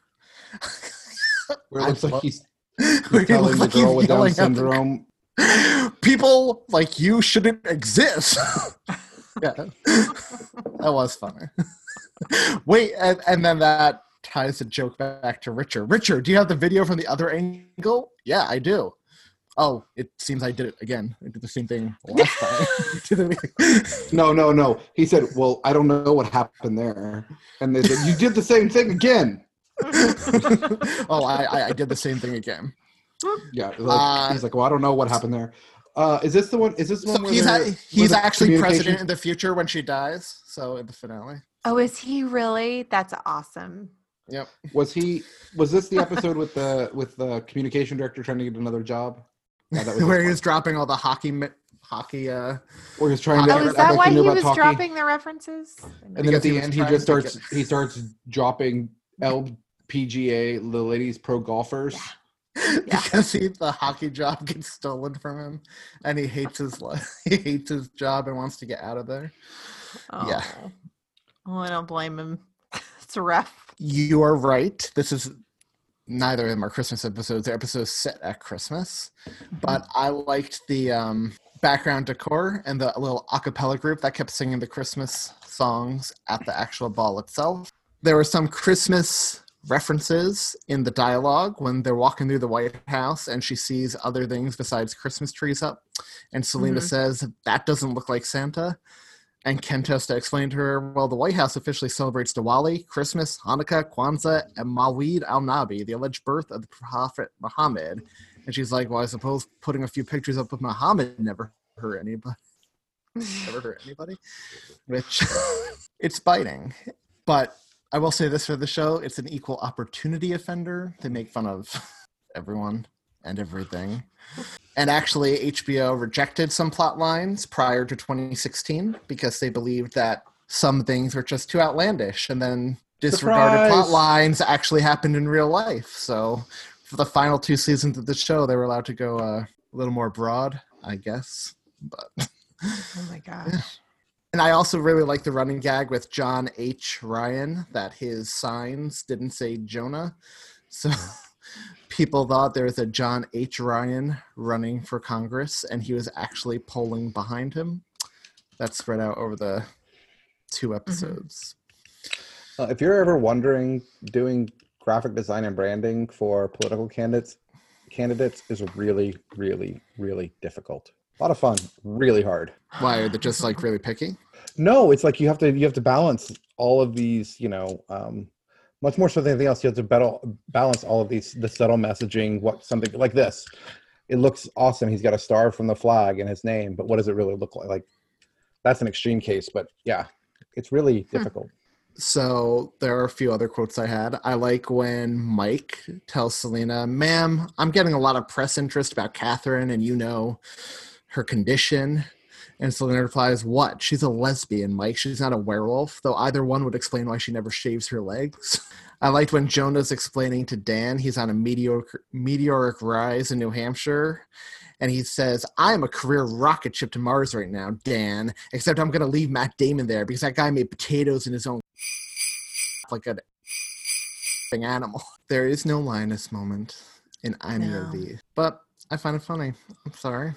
Where it looks I like love- he's, he's telling looks the like he's girl with Down yelling the syndrome. People like you shouldn't exist. yeah, that was funny. Wait, and, and then that ties the joke back to Richard. Richard, do you have the video from the other angle? Yeah, I do. Oh, it seems I did it again. I did the same thing last time. No, no, no. He said, "Well, I don't know what happened there," and they said, "You did the same thing again." oh, I, I, I did the same thing again. Yeah, like, Uh, he's like, "Well, I don't know what happened there." Uh, is this the one? Is this the So one? where he's they're- a- where he's the actually president in the future when she dies. So in the finale. oh is he really that's awesome Yep. Was he? Was this the episode with the with the communication director trying to get another job? Yeah, that was Where this he was dropping all the hockey mi- hockey uh Where he's trying to. oh is that why he was hockey. dropping the references And then Because at the end, he just to starts. He starts dropping LPGA, the ladies pro golfers. because he the hockey job gets stolen from him, and he hates his life. He hates his job and wants to get out of there. Yeah. Oh. Oh, I don't blame him. it's rough. You are right. This is neither of them are Christmas episodes. They're episodes set at Christmas, but I liked the um, background decor and the little a cappella group that kept singing the Christmas songs at the actual ball itself. There were some Christmas references in the dialogue when they're walking through the White House and she sees other things besides Christmas trees up. And Selina Mhm. says, That doesn't look like Santa. And Kent has to explain to her, well, the White House officially celebrates Diwali, Christmas, Hanukkah, Kwanzaa, and Mawlid al Nabi, the alleged birth of the Prophet Muhammad. And she's like, well, I suppose putting a few pictures up of Muhammad never hurt anybody. never hurt anybody. Which, it's biting. But I will say this for the show it's an equal opportunity offender They make fun of everyone and everything. And actually, HBO rejected some plot lines prior to 2016 because they believed that some things were just too outlandish, and then disregarded Surprise! plot lines actually happened in real life. So, for the final two seasons of the show, they were allowed to go uh, a little more broad, I guess. But Oh my gosh. And I also really like the running gag with John H. Ryan that his signs didn't say Jonah. So people thought there was a John H. Ryan running for Congress and he was actually polling behind him. That spread out over the two episodes. Uh, if you're ever wondering, doing graphic design and branding for political candidates candidates is really, really, really difficult. A lot of fun, really hard. Why are they just like really picky? No, it's like you have to you have to balance all of these, you know, um, much more so than anything else. You have to battle, balance all of these, the subtle messaging. What something like this, it looks awesome. He's got a star from the flag in his name, but what does it really look like? Like that's an extreme case, but yeah, it's really difficult. So there are a few other quotes I had. I like when Mike tells Selina, "Ma'am, I'm getting a lot of press interest about Catherine, and you know her condition." And Selina replies, "What? She's a lesbian, Mike. She's not a werewolf. Though either one would explain why she never shaves her legs." I liked when Jonah's explaining to Dan he's on a meteoric meteoric rise in New Hampshire, and he says, "I am a career rocket ship to Mars right now, Dan. Except I'm going to leave Matt Damon there because that guy made potatoes in his own like an animal. There is no Linus moment in any No. of these, but I find it funny. I'm sorry.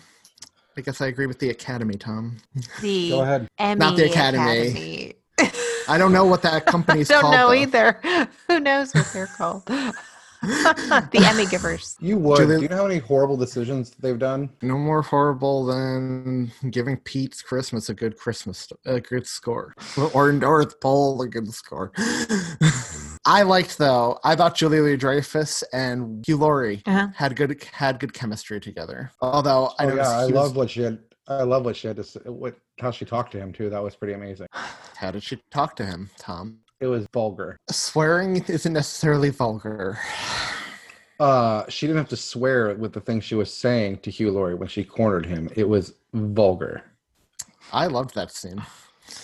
I guess I agree with the Academy, Thom. The Go ahead. Emmy Not the Academy. I don't know what that company's called. don't called. know though. either. Who knows what they're called? the Emmy givers. You would. Julia- Do you know how many horrible decisions they've done? No more horrible than giving Pete's Christmas a good Christmas, a good score, or North Pole a good score. I liked though. I thought Julia Louis Dreyfus and Hugh Laurie Uh-huh. had good had good chemistry together. Although I Oh, yeah, I was- love what she had. I love what she had to say. What how she talked to him too. That was pretty amazing. How did she talk to him, Thom? It was vulgar. Swearing isn't necessarily vulgar. Uh, she didn't have to swear with the things she was saying to Hugh Laurie when she cornered him. It was vulgar. I loved that scene.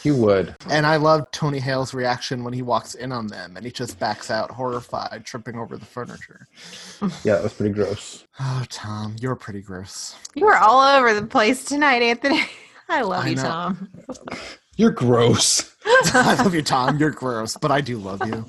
He would. And I loved Tony Hale's reaction when he walks in on them and he just backs out horrified, tripping over the furniture. Yeah, it was pretty gross. Oh, Thom, you're pretty gross. You were all over the place tonight, Anthony. I love I you, know. Thom. You're gross. I love you, Thom. You're gross, but I do love you.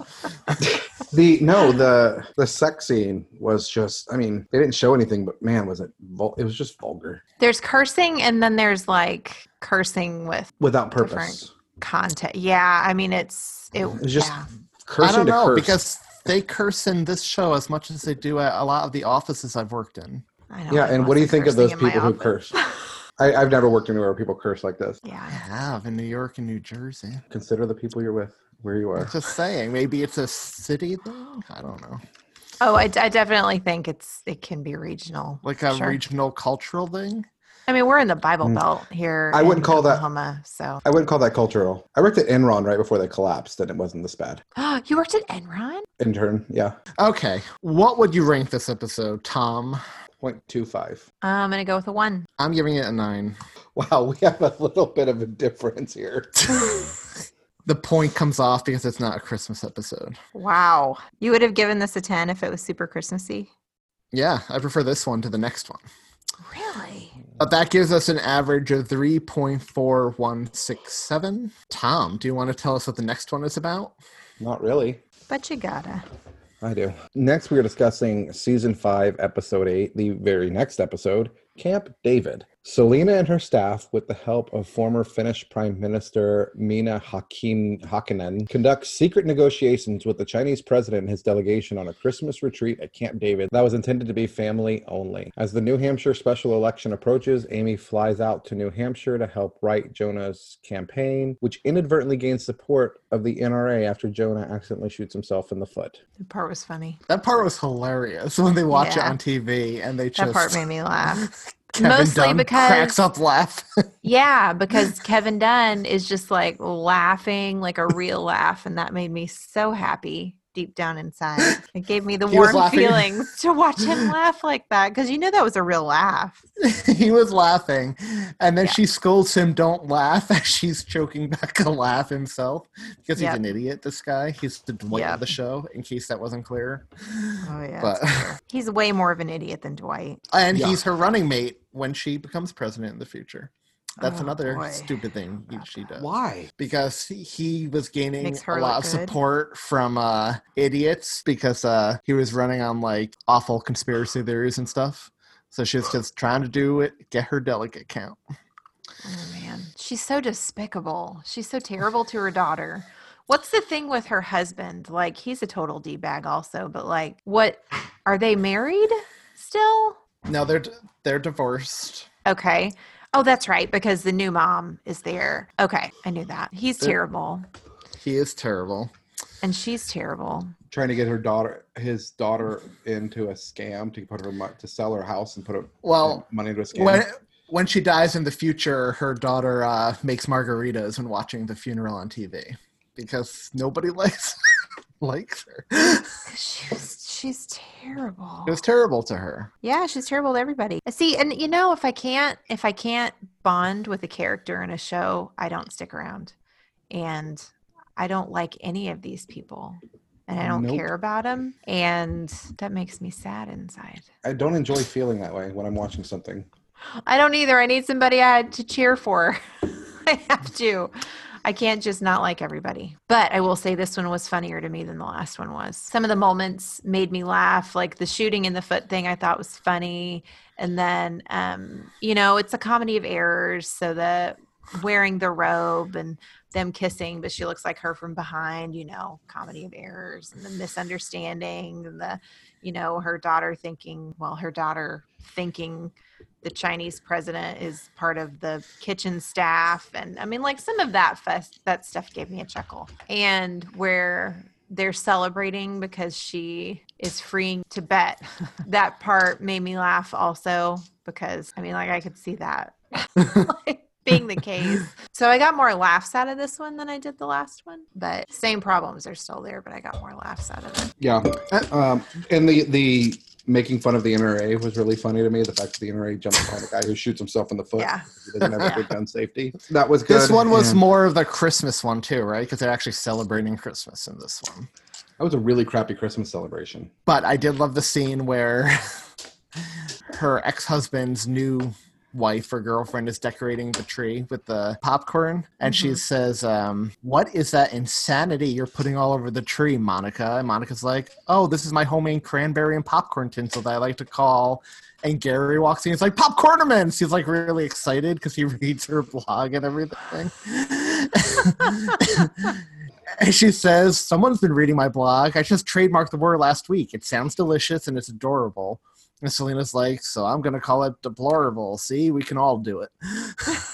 The no, the the sex scene was just. I mean, they didn't show anything, but man, was it? Vul- it was just vulgar There's cursing, and then there's like cursing with without purpose. Content. Yeah, I mean it's it. It's just yeah. cursing I don't to know curse. because they curse in this show as much as they do at a lot of the offices I've worked in. I know yeah, and what do you think of those cursing in my people who curse? I, I've never worked anywhere where people curse like this. Yeah, I have in New York and New Jersey. Consider the people you're with, where you are. Just saying, maybe it's a city thing. I don't know, Oh, I, I definitely think it's it can be regional. like a Sure. regional cultural thing. I mean, we're in the Bible Mm. Belt here. I wouldn't in call that- So, I wouldn't call that cultural. I worked at Enron right before they collapsed, and it wasn't this bad. you worked at Enron. Intern, yeah, Okay, what would you rank this episode, Thom? 0.25. I'm gonna go with a one. I'm giving it a nine. Wow, we have a little bit of a difference here. The point comes off because it's not a Christmas episode. Wow, you would have given this a ten if it was super Christmassy. Yeah, I prefer this one to the next one. Really? But that gives us an average of 3.4167. Thom, do you want to tell us what the next one is about? Not really. But you gotta. I do. Next, we are discussing season five, episode eight, the very next episode, Camp David. Selina and her staff, with the help of former Finnish Prime Minister Minna Hakin, Hakkinen, conduct secret negotiations with the Chinese president and his delegation on a Christmas retreat at Camp David that was intended to be family only. As the New Hampshire special election approaches, Amy flies out to New Hampshire to help write Jonah's campaign, which inadvertently gains support of the NRA after Jonah accidentally shoots himself in the foot. That part was funny. That part was hilarious when they watch it on TV and they just That part made me laugh. Kevin Mostly Dunn because cracks up laugh. Yeah, because Kevin Dunn is just like laughing like a real laugh, and that made me so happy deep down inside. It gave me the He warm laughing. feelings to watch him laugh like that because you know that was a real laugh. he was laughing, and then she scolds him, "Don't laugh!" as she's choking back a laugh himself because he's Yep. an idiot. This guy, he's the Dwight Yep. of the show. In case that wasn't clear, Oh yeah, but he's way more of an idiot than Dwight. and Yeah. he's her running mate when she becomes president in the future. That's Oh, another boy. stupid thing he- she does. Why? Because he- was gaining a lot of support from uh, idiots because uh, he was running on like awful conspiracy theories and stuff. So she was just trying to do it, get her delegate count. Oh man, she's so despicable. She's so terrible to her daughter. What's the thing with her husband? Like he's a total d bag, also. But like, what are they married still? No, they're they're divorced. Okay. Oh, that's right, because the new mom is there. Okay, I knew that. He's They're- terrible, He is terrible. and she's terrible. Trying to get her daughter, his daughter, into a scam to put her mo- to sell her house and put her Well, money into a scam. When when she dies in the future, her daughter uh, makes margaritas when watching the funeral on TV because nobody likes likes her. She's she's terrible. It was terrible to her. Yeah, she's terrible to everybody. See, and you know, if I can't if I can't bond with a character in a show, I don't stick around. And I don't like any of these people. And I don't Nope. care about them. And that makes me sad inside. I don't enjoy feeling that way when I'm watching something. I don't either. I need somebody I to cheer for. I have to. I can't just not like everybody. But I will say this one was funnier to me than the last one was. Some of the moments made me laugh, like the shooting in the foot thing I thought was funny. And then um, you know, it's a comedy of errors, so the wearing the robe and them kissing, but she looks like her from behind, you know, comedy of errors and the misunderstanding and the, you know, her daughter thinking, well, her daughter thinking the Chinese president is part of the kitchen staff. And I mean, like some of that fest, that stuff gave me a chuckle. And where they're celebrating because she is freeing Tibet, that part made me laugh also because I mean, like I could see that. like, being the case. So I got more laughs out of this one than I did the last one, but same problems are still there, but I got more laughs out of it. Yeah, um, and the the making fun of the NRA was really funny to me. The fact that the NRA jumps behind a guy who shoots himself in the foot. Yeah. He doesn't have a good gun safety. That was good. This one was and more of the Christmas one too, right? Because they're actually celebrating Christmas in this one. That was a really crappy Christmas celebration. But I did love the scene where her ex-husband's new wife or girlfriend is decorating the tree with the popcorn and she Mhm. says um, what is that insanity you're putting all over the tree monica? And monica's like oh this is my homemade cranberry and popcorn tinsel that i like to call and gary walks in he's like popcornaments! She's like really excited because he reads her blog and everything. And she says someone's been reading my blog. I just trademarked the word last week. It sounds delicious and it's adorable and Selina's like, so I'm gonna call it deplorable. See, we can all do it.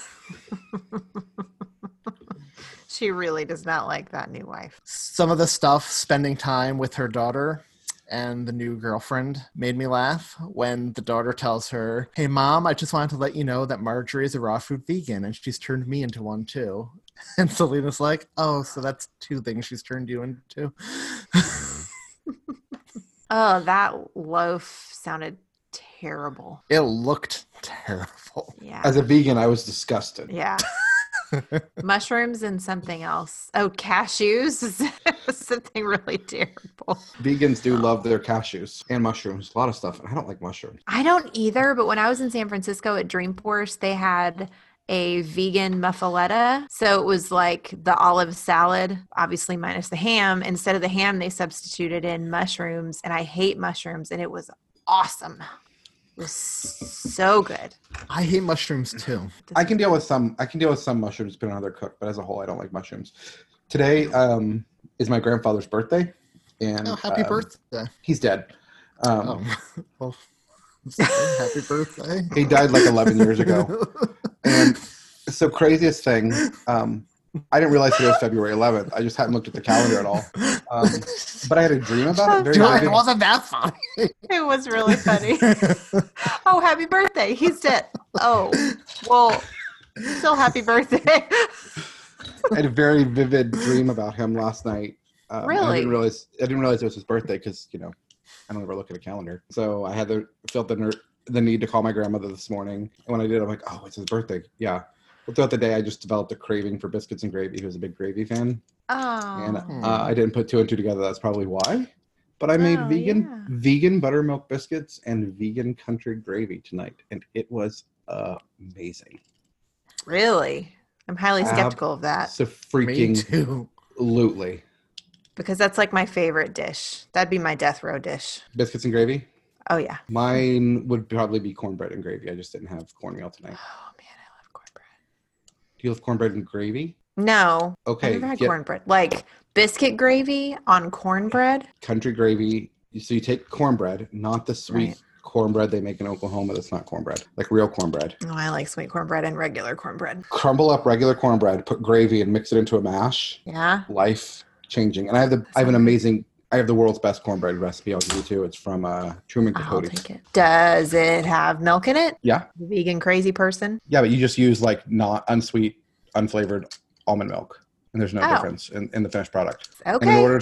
She really does not like that new wife. Some of the stuff spending time with her daughter and the new girlfriend made me laugh when the daughter tells her, Hey mom, I just wanted to let you know that Marjorie is a raw food vegan and she's turned me into one too. And Selina's like, Oh, so that's two things she's turned you into. Mm-hmm. Oh, that loaf sounded terrible. it looked terrible. Yeah. As a vegan, I was disgusted. Yeah. Mushrooms and something else. Oh, cashews. something really terrible. Vegans do love oh. their cashews and mushrooms. A lot of stuff. And I don't like mushrooms. I don't either, but when I was in San Francisco at Dreamforce, they had a vegan muffaletta. So it was like the olive salad, obviously minus the ham. Instead of the ham, they substituted in mushrooms. And I hate mushrooms, and it was awesome. It was so good. I hate mushrooms too. I can deal with some. I can deal with some mushrooms depending on how they're cooked, but as a whole, I don't like mushrooms. Today um, is my grandfather's birthday, and Oh, happy um, birthday. He's dead. Um, Oh, well, sorry, happy birthday. He died like 11 years ago. And so craziest thing, um, I didn't realize it was February 11th. I just hadn't looked at the calendar at all. Um, but I had a dream about it. Very it wasn't that funny. It was really funny. oh, happy birthday. He's dead. Oh, well, still happy birthday. I had a very vivid dream about him last night. Um, and I Really? didn't realize I didn't realize it was his birthday because you know I don't ever look at a calendar. So I had the felt the ner- the need to call my grandmother this morning. And when I did, I'm like, oh, it's his birthday. Yeah. But throughout the day, I just developed a craving for biscuits and gravy. He was a big gravy fan, and Oh, uh, I didn't put two and two together. That's probably why. But I made Oh, vegan yeah. vegan buttermilk biscuits and vegan country gravy tonight, and it was amazing. Really? I'm highly skeptical of that So Me freaking too. absolutely. Because that's like my favorite dish. That'd be my death row dish. Biscuits and gravy. Oh yeah. Mine would probably be cornbread and gravy. I just didn't have cornmeal tonight. Oh man, I love cornbread. Do you love cornbread and gravy? No. Okay, I've never had get- cornbread. Like biscuit gravy on cornbread. Country gravy. So you take cornbread, not the sweet Right. cornbread they make in Oklahoma. That's not cornbread, like real cornbread. Oh, I like sweet cornbread and regular cornbread. Crumble up regular cornbread, put gravy, and mix it into a mash. Yeah. Life changing. And I have the I have an amazing. I have the world's best cornbread recipe. I'll give you two. It's from uh, Truman Capote. take it. Does it have milk in it? Yeah, vegan crazy person. yeah, but you just use like not unsweet, unflavored almond milk, and there's no Oh. difference in, in the finished product. And in order,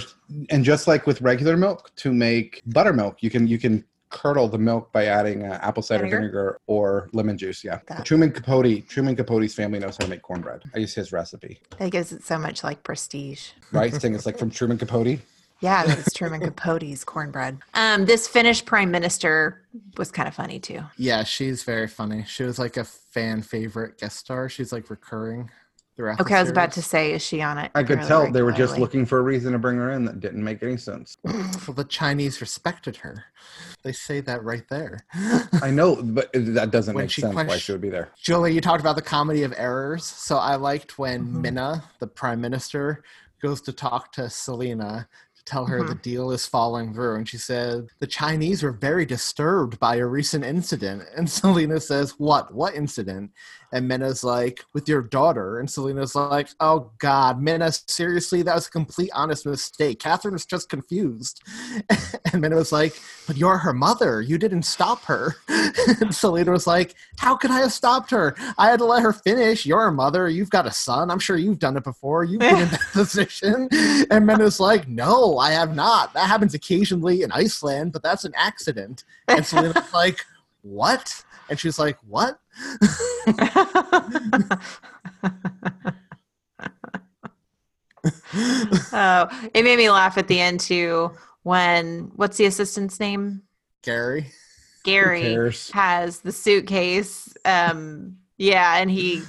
and just like with regular milk, to make buttermilk, you can you can curdle the milk by adding uh, apple cider Vinegar? vinegar? or lemon juice. Yeah, That- Truman Capote. Truman Capote's family knows how to make cornbread. I use his recipe. That gives it so much like prestige. Right, saying it's like from Truman Capote. Yeah, it's Truman Capote's cornbread. Um, this Finnish prime minister was kind of funny too. Yeah, she's very funny. She was like a fan favorite guest star. She's like recurring throughout. the Okay, I was about to say, is she on it? I could fairly tell they were just looking for a reason to bring her in that didn't make any sense. Well, the Chinese respected her. They say that right there. I know, but that doesn't When make she sense why question- she would be there. Julie, you talked about the comedy of errors. So I liked when Mhm. Minna, the prime minister, goes to talk to Selina to tell her Mm-hmm. the deal is falling through. And she said, The Chinese were very disturbed by a recent incident. And Selina says, What? What incident? And Minna's like, With your daughter. And Selina's like, Oh God, Minna, seriously, that was a complete honest mistake. Catherine was just confused. And Minna was like, But you're her mother. You didn't stop her. and Selina was like, How could I have stopped her? I had to let her finish. You're a mother. You've got a son. I'm sure you've done it before. You've been in that position. And Minna's like, No, I have not. That happens occasionally in Iceland, but that's an accident. And Selina's like, What? And she's like, What? oh, it made me laugh at the end too when what's the assistant's name? Gary. Gary cares? has the suitcase. Um, yeah, and he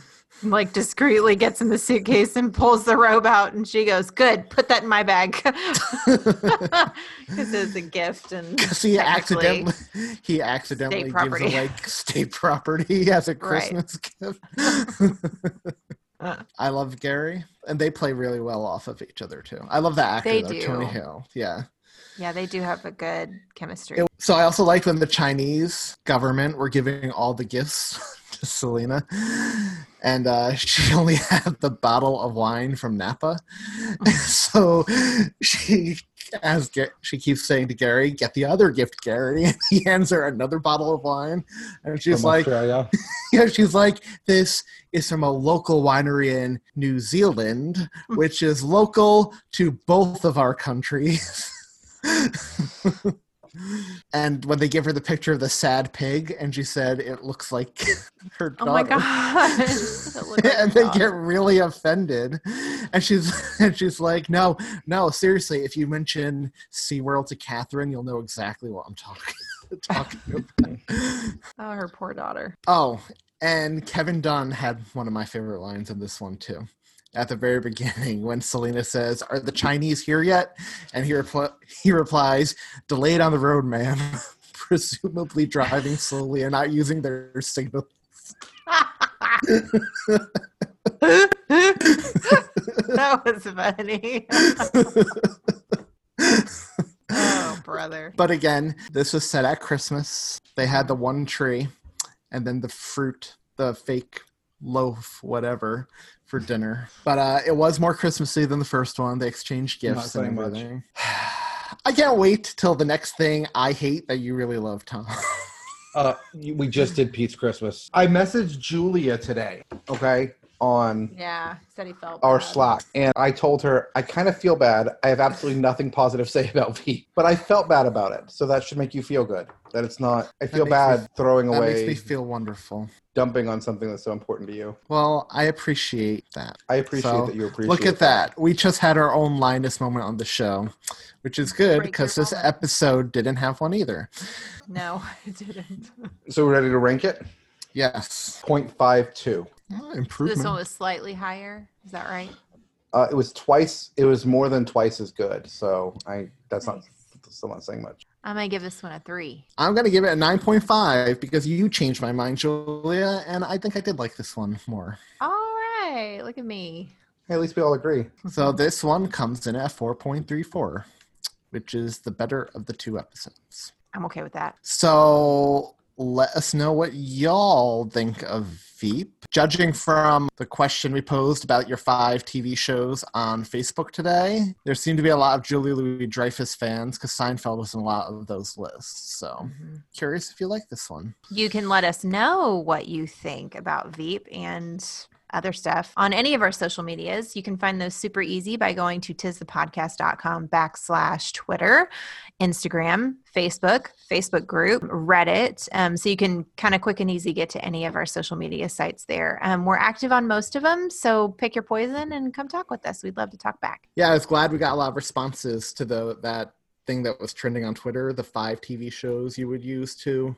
like discreetly gets in the suitcase and pulls the robe out, and she goes, "Good, put that in my bag," because it's a gift and Because he accidentally he accidentally gives away state property as a Right. Christmas gift. Uh. I love Gary, and they play really well off of each other too. I love the actor They though, Tony. Hill. Yeah. Yeah, they do have a good chemistry. It- so I also liked when the Chinese government were giving all the gifts Selina, and uh, she only had the bottle of wine from Napa. so she, as Ga- she keeps saying to Gary, "Get the other gift, Gary." And he hands her another bottle of wine, and she's From like, Australia. "Yeah." She's like, "This is from a local winery in New Zealand, which is local to both of our countries." And when they give her the picture of the sad pig, and she said it looks like her daughter. Oh my god! Like and they daughter. get really offended, and she's and she's like, "No, no, seriously. If you mention SeaWorld to Catherine, you'll know exactly what I'm talking talking about." oh, her poor daughter. Oh, and Kevin Dunn had one of my favorite lines in this one too. At the very beginning, when Selina says, "Are the Chinese here yet?" and he repl- he replies, "Delayed on the road, ma'am." Presumably driving slowly and not using their signals. that was funny. oh, brother. But again, this was set at Christmas. They had the one tree and then the fruit, the fake loaf, whatever, for dinner. But uh, it was more Christmassy than the first one. They exchanged gifts saying and much. everything. I can't wait till the next thing I hate that you really love, Thom. Uh, we just did Pete's Christmas. I messaged Julia today, okay, on Yeah, said he felt our bad. Slack, and I told her I kind of feel bad. I have absolutely nothing positive to say about Pete, but I felt bad about it. So that should make you feel good. That it's not. I feel makes me- bad throwing that away, makes me feel wonderful. dumping on something that's so important to you. Well, I appreciate that. I appreciate So, that you appreciate. Look at that. We just had our own Linus moment on the show, which is good Break because this moment. episode didn't have one either. No, it didn't. So we're ready to rank it. Yes. 0.52. Oh, This improvement. one was slightly higher. Is that right? Uh, it was twice. It was more than twice as good. So I that's not Nice. still not saying much. I'm gonna give this one a three. I'm gonna give it a 9.5 because you changed my mind, Julia, and I think I did like this one more. All right, look at me. Hey, at least we all agree. So this one comes in at 4.34, which is the better of the two episodes. I'm okay with that. So let us know what y'all think of Veep. Judging from the question we posed about your five TV shows on Facebook today, there seemed to be a lot of Julie Louis Dreyfus fans because Seinfeld was in a lot of those lists. So mm-hmm. curious if you like this one. You can let us know what you think about Veep and other stuff on any of our social medias. You can find those super easy by going to tisthepodcast.com backslash Twitter, Instagram, Facebook, Facebook group, Reddit. Um, so you can kind of quick and easy get to any of our social media sites there. Um, we're active on most of them. So pick your poison and come talk with us. We'd love to talk back. Yeah, I was glad we got a lot of responses to the that thing that was trending on Twitter, the five TV shows you would use to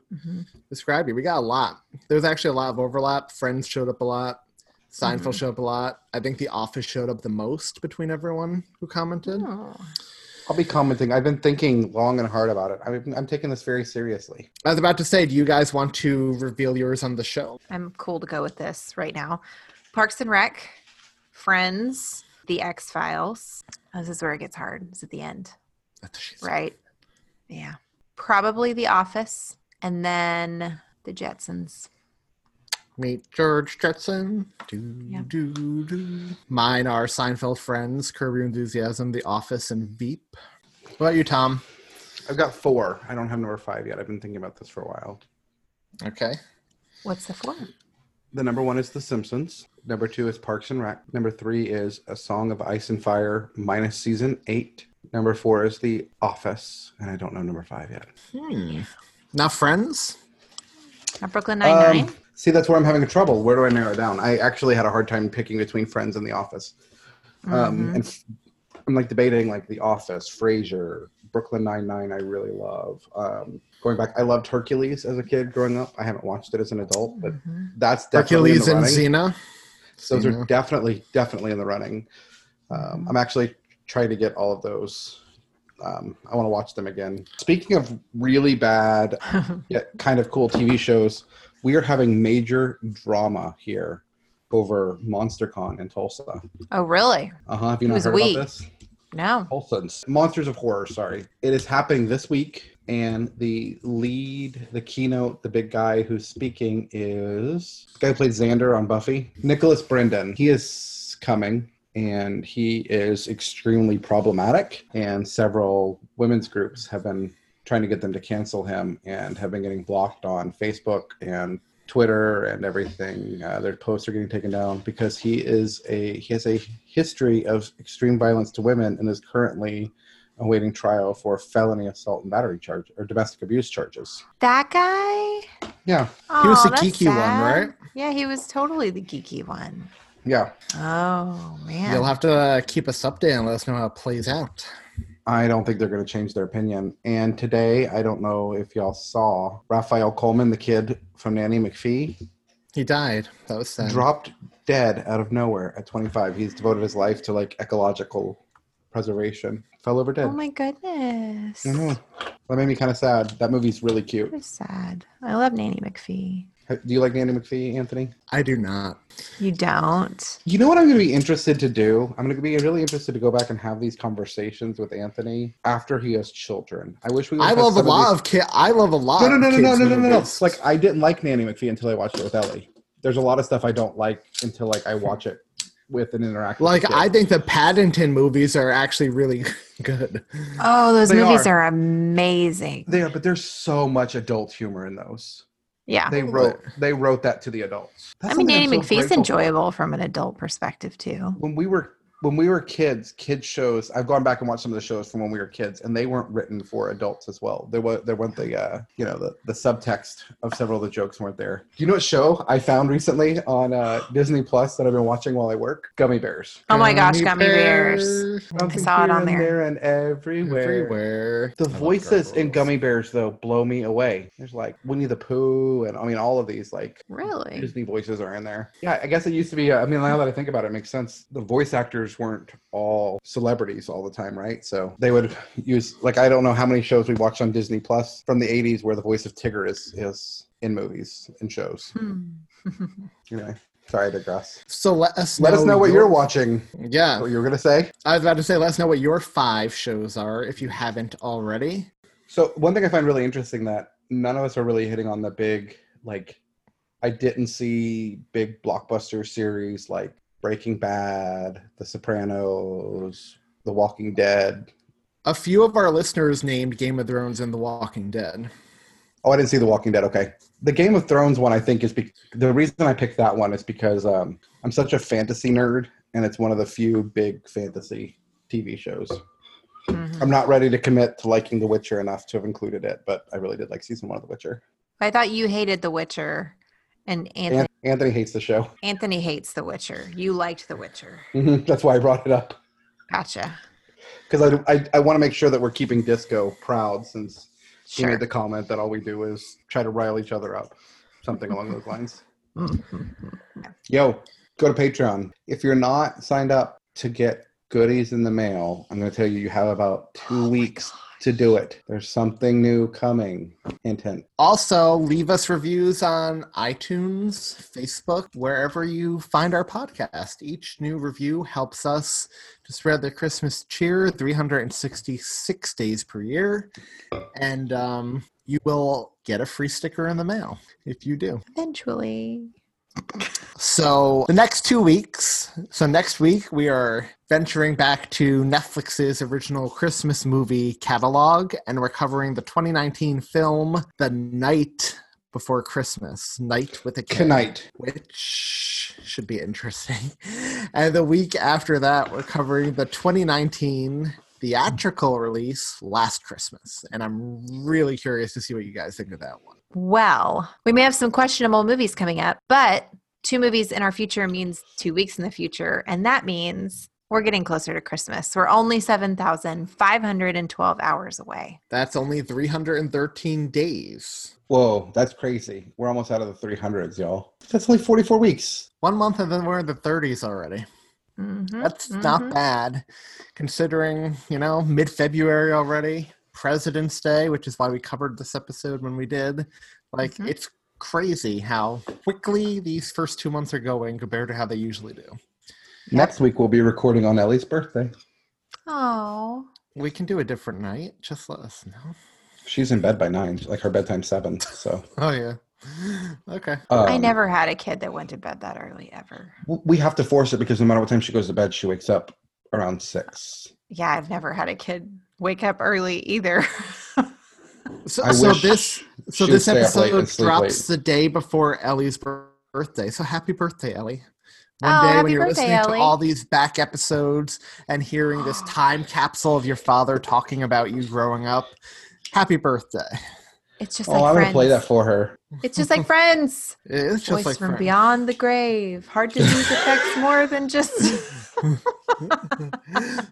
describe you. We got a lot. There's actually a lot of overlap. Friends showed up a lot. Seinfeld mm-hmm. showed up a lot. I think The Office showed up the most between everyone who commented. Oh. I'll be commenting. I've been thinking long and hard about it. I'm, I'm taking this very seriously. I was about to say, do you guys want to reveal yours on the show? I'm cool to go with this right now. Parks and Rec, Friends, The X Files. Oh, this is where it gets hard. It's at the end, That's what she said. right? Yeah. Probably The Office, and then The Jetsons. Meet George Jetson. Do, Yeah. do, do. Mine are Seinfeld Friends, Curb Your Enthusiasm, The Office, and Veep. What about you, Thom? I've got four. I don't have number five yet. I've been thinking about this for a while. Okay. What's the four? The number one is The Simpsons. Number two is Parks and Rec. Number three is A Song of Ice and Fire minus season eight. Number four is The Office, and I don't know number five yet. Hmm. Now, Friends? Not Brooklyn Nine-Nine? Um, see, that's where I'm having trouble. Where do I narrow it down? I actually had a hard time picking between Friends and The Office. Um, and f- I'm like debating like The Office, Frasier, Brooklyn Nine Nine. I really love. Um, going back, I loved Hercules as a kid growing up. I haven't watched it as an adult, but that's definitely Hercules in the and running. Xena? Those are definitely definitely in the running. Um, I'm actually trying to get all of those. Um, I want to watch them again. Speaking of really bad yet kind of cool TV shows, we are having major drama here over MonsterCon in Tulsa. Oh, really? Uh huh. Have you not Who's heard we? about this? No. Tulsans. Monsters of Horror, sorry. It is happening this week, and the lead, the keynote, the big guy who's speaking is the guy who played Xander on Buffy, Nicholas Brendon. He is coming, and he is extremely problematic, and several women's groups have been trying to get them to cancel him and have been getting blocked on Facebook and Twitter and everything. Uh, their posts are getting taken down because he is a he has a history of extreme violence to women and is currently awaiting trial for felony assault and battery charge or domestic abuse charges. That guy? Yeah, He was the geeky one, right? Yeah, he was totally the geeky one. Yeah. Oh, man. You'll have to uh, keep us updated and let us know how it plays out. I don't think they're going to change their opinion. And today, I don't know if y'all saw Raphael Coleman, the kid from Nanny McPhee, He died. That was sad. dropped dead out of nowhere at 25. He's devoted his life to like ecological preservation. Fell over dead. oh, my goodness. I know. That made me kind of sad. That movie's really cute. That is sad. I love Nanny McPhee. Do you like Nanny McPhee, Anthony? I do not. You don't? You know what I'm going to be interested to do? I'm going to be really interested to go back and have these conversations with Anthony after he has children. I wish we. I love a some lot these- of kid. I love a lot. No, no, no, no, no, no, no, no, no. Like I didn't like Nanny McPhee until I watched it with Ellie. There's a lot of stuff I don't like until like I watch it with an interactive. Like kid. I think the Paddington movies are actually really good. Oh, those They movies are. are. amazing. They are, but there's so much adult humor in those. Yeah. They wrote they wrote that to the adults. I That's mean, something Nanny I'm so McPhee's grateful enjoyable from an adult perspective, too. When we were when we were kids, kids shows. I've gone back and watched some of the shows from when we were kids, and they weren't written for adults as well. There was there weren't the uh, you know the the subtext of several of the jokes weren't there. Do you know what show I found recently on uh, Disney Plus that I've been watching while I work? Gummi Bears. Oh my gosh, Gummi Bears. I saw it on Here and there. and everywhere. Everywhere. The I voices in Gummi Bears though blow me away. There's like Winnie the Pooh, and I mean all of these like Really? Disney voices are in there. Yeah, I guess it used to be. Uh, I mean, now that I think about it, it makes sense. The voice actors weren't all celebrities all the time, right? So they would use like I don't know how many shows we watched on Disney Plus from the '80s where the voice of Tigger is is in movies and shows. Hmm. Anyway, sorry, I digress. So let us Let us know what your- you're watching. Yeah, What you were gonna say? I was about to say, let us know what your five shows are if you haven't already. So one thing I find really interesting that none of us are really hitting on the big like I didn't see big blockbuster series like Breaking Bad, The Sopranos, The Walking Dead. A few of our listeners named Game of Thrones and The Walking Dead. Oh, I didn't see The Walking Dead. Okay. The Game of Thrones one I think is be- the reason I picked that one is because um, I'm such a fantasy nerd and it's one of the few big fantasy TV shows. Mhm. I'm not ready to commit to liking The Witcher enough to have included it, but I really did like season 1 of The Witcher. I thought you hated The Witcher, and Anthony, An- Anthony hates the show. Anthony hates The Witcher. You liked The Witcher. Mhm, That's why I brought it up. Gotcha. because I, I, I want to make sure that we're keeping disco proud since he made the comment that all we do is try to rile each other up something along those lines yo go to patreon if you're not signed up to get goodies in the mail i'm going to tell you you have about two weeks to do it there's something new coming hint hint Also, leave us reviews on iTunes, Facebook, wherever you find our podcast. Each new review helps us to spread the Christmas cheer 366 days per year. And um, you will get a free sticker in the mail if you do. Eventually. So, the next two weeks, so next week, we are venturing back to Netflix's original Christmas movie catalog, and we're covering the 2019 film The Knight Before Christmas, Knight with a K, tonight which should be interesting. And the week after that, we're covering the 2019 theatrical release, Last Christmas, and I'm really curious to see what you guys think of that one. Well, we may have some questionable movies coming up, but two movies in our future means two weeks in the future. And that means we're getting closer to Christmas. We're only 7,512 hours away. That's only 313 days. whoa that's crazy we're almost out of the 300s y'all that's only 44 weeks One month and then we're in the 30s already. Mhm, That's mhm. not bad considering, you know, mid February already, President's Day, which is why we covered this episode when we did. Like, Mhm. it's crazy how quickly these first two months are going compared to how they usually do. next week we'll be recording on ellie's birthday Oh, We can do a different night. Just let us know. she's in bed by nine like her bedtime seven so Oh, yeah. Okay. I um, never had a kid that went to bed that early ever. we have to force it because no matter what time she goes to bed, she wakes up around six. Yeah, I've never had a kid wake up early either. So, so this so this stay up late and episode drops late. the day before Ellie's birthday. So happy birthday, Ellie! One Oh, day when you're birthday, listening Ellie. to all these back episodes and hearing this time capsule of your father talking about you growing up, happy birthday! It's just Oh, like I'm friends. gonna play that for her. It's just like friends. It's just Voice like from Friends. beyond the grave. Heart disease affects more than just.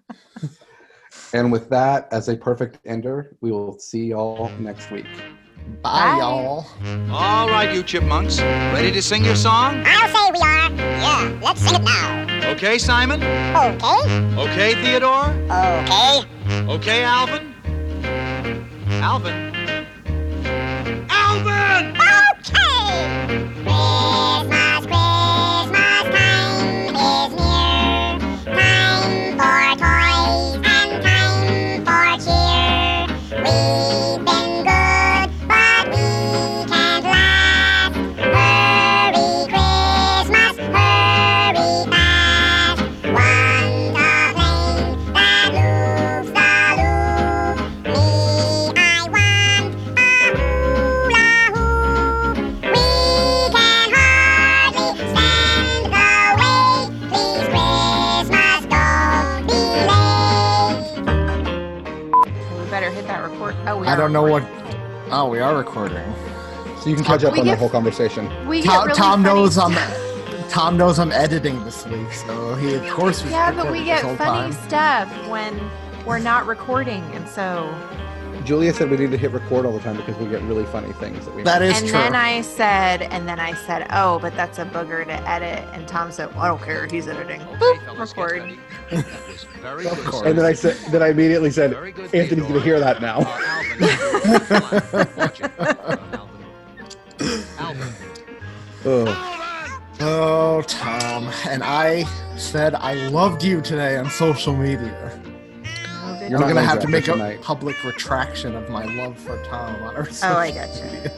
And with that as a perfect ender, we will see y'all next week. Bye, Bye. y'all. All right, you chipmunks. Ready to sing your song? I'll say we are. Yeah, let's sing it now. Okay, Simon? Okay. Okay, Theodore? Okay. Okay, Alvin? Alvin? Alvin! Okay. Christmas, Christmas don't know what. Oh, we are recording. So you can catch up We on the get- whole conversation. We get Thom, really Thom funny knows I'm. stuff. Thom knows I'm editing this week, so he of course was Yeah, but we recording get whole funny time. stuff when we're not recording, and so. Julia said we need to hit record all the time because we get really funny things that we. That is and true. then I said, and then I said, oh, but that's a booger to edit. And Thom said, well, I don't care. He's editing. Boop, record. Of course. And then I said, then I immediately said, Anthony's gonna hear that now. Ugh. Oh, Thom. And I said I loved you today on social media. You're I'm gonna have to that make a public retraction of my love for Thom on our social Oh, I gotcha. media.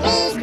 Please,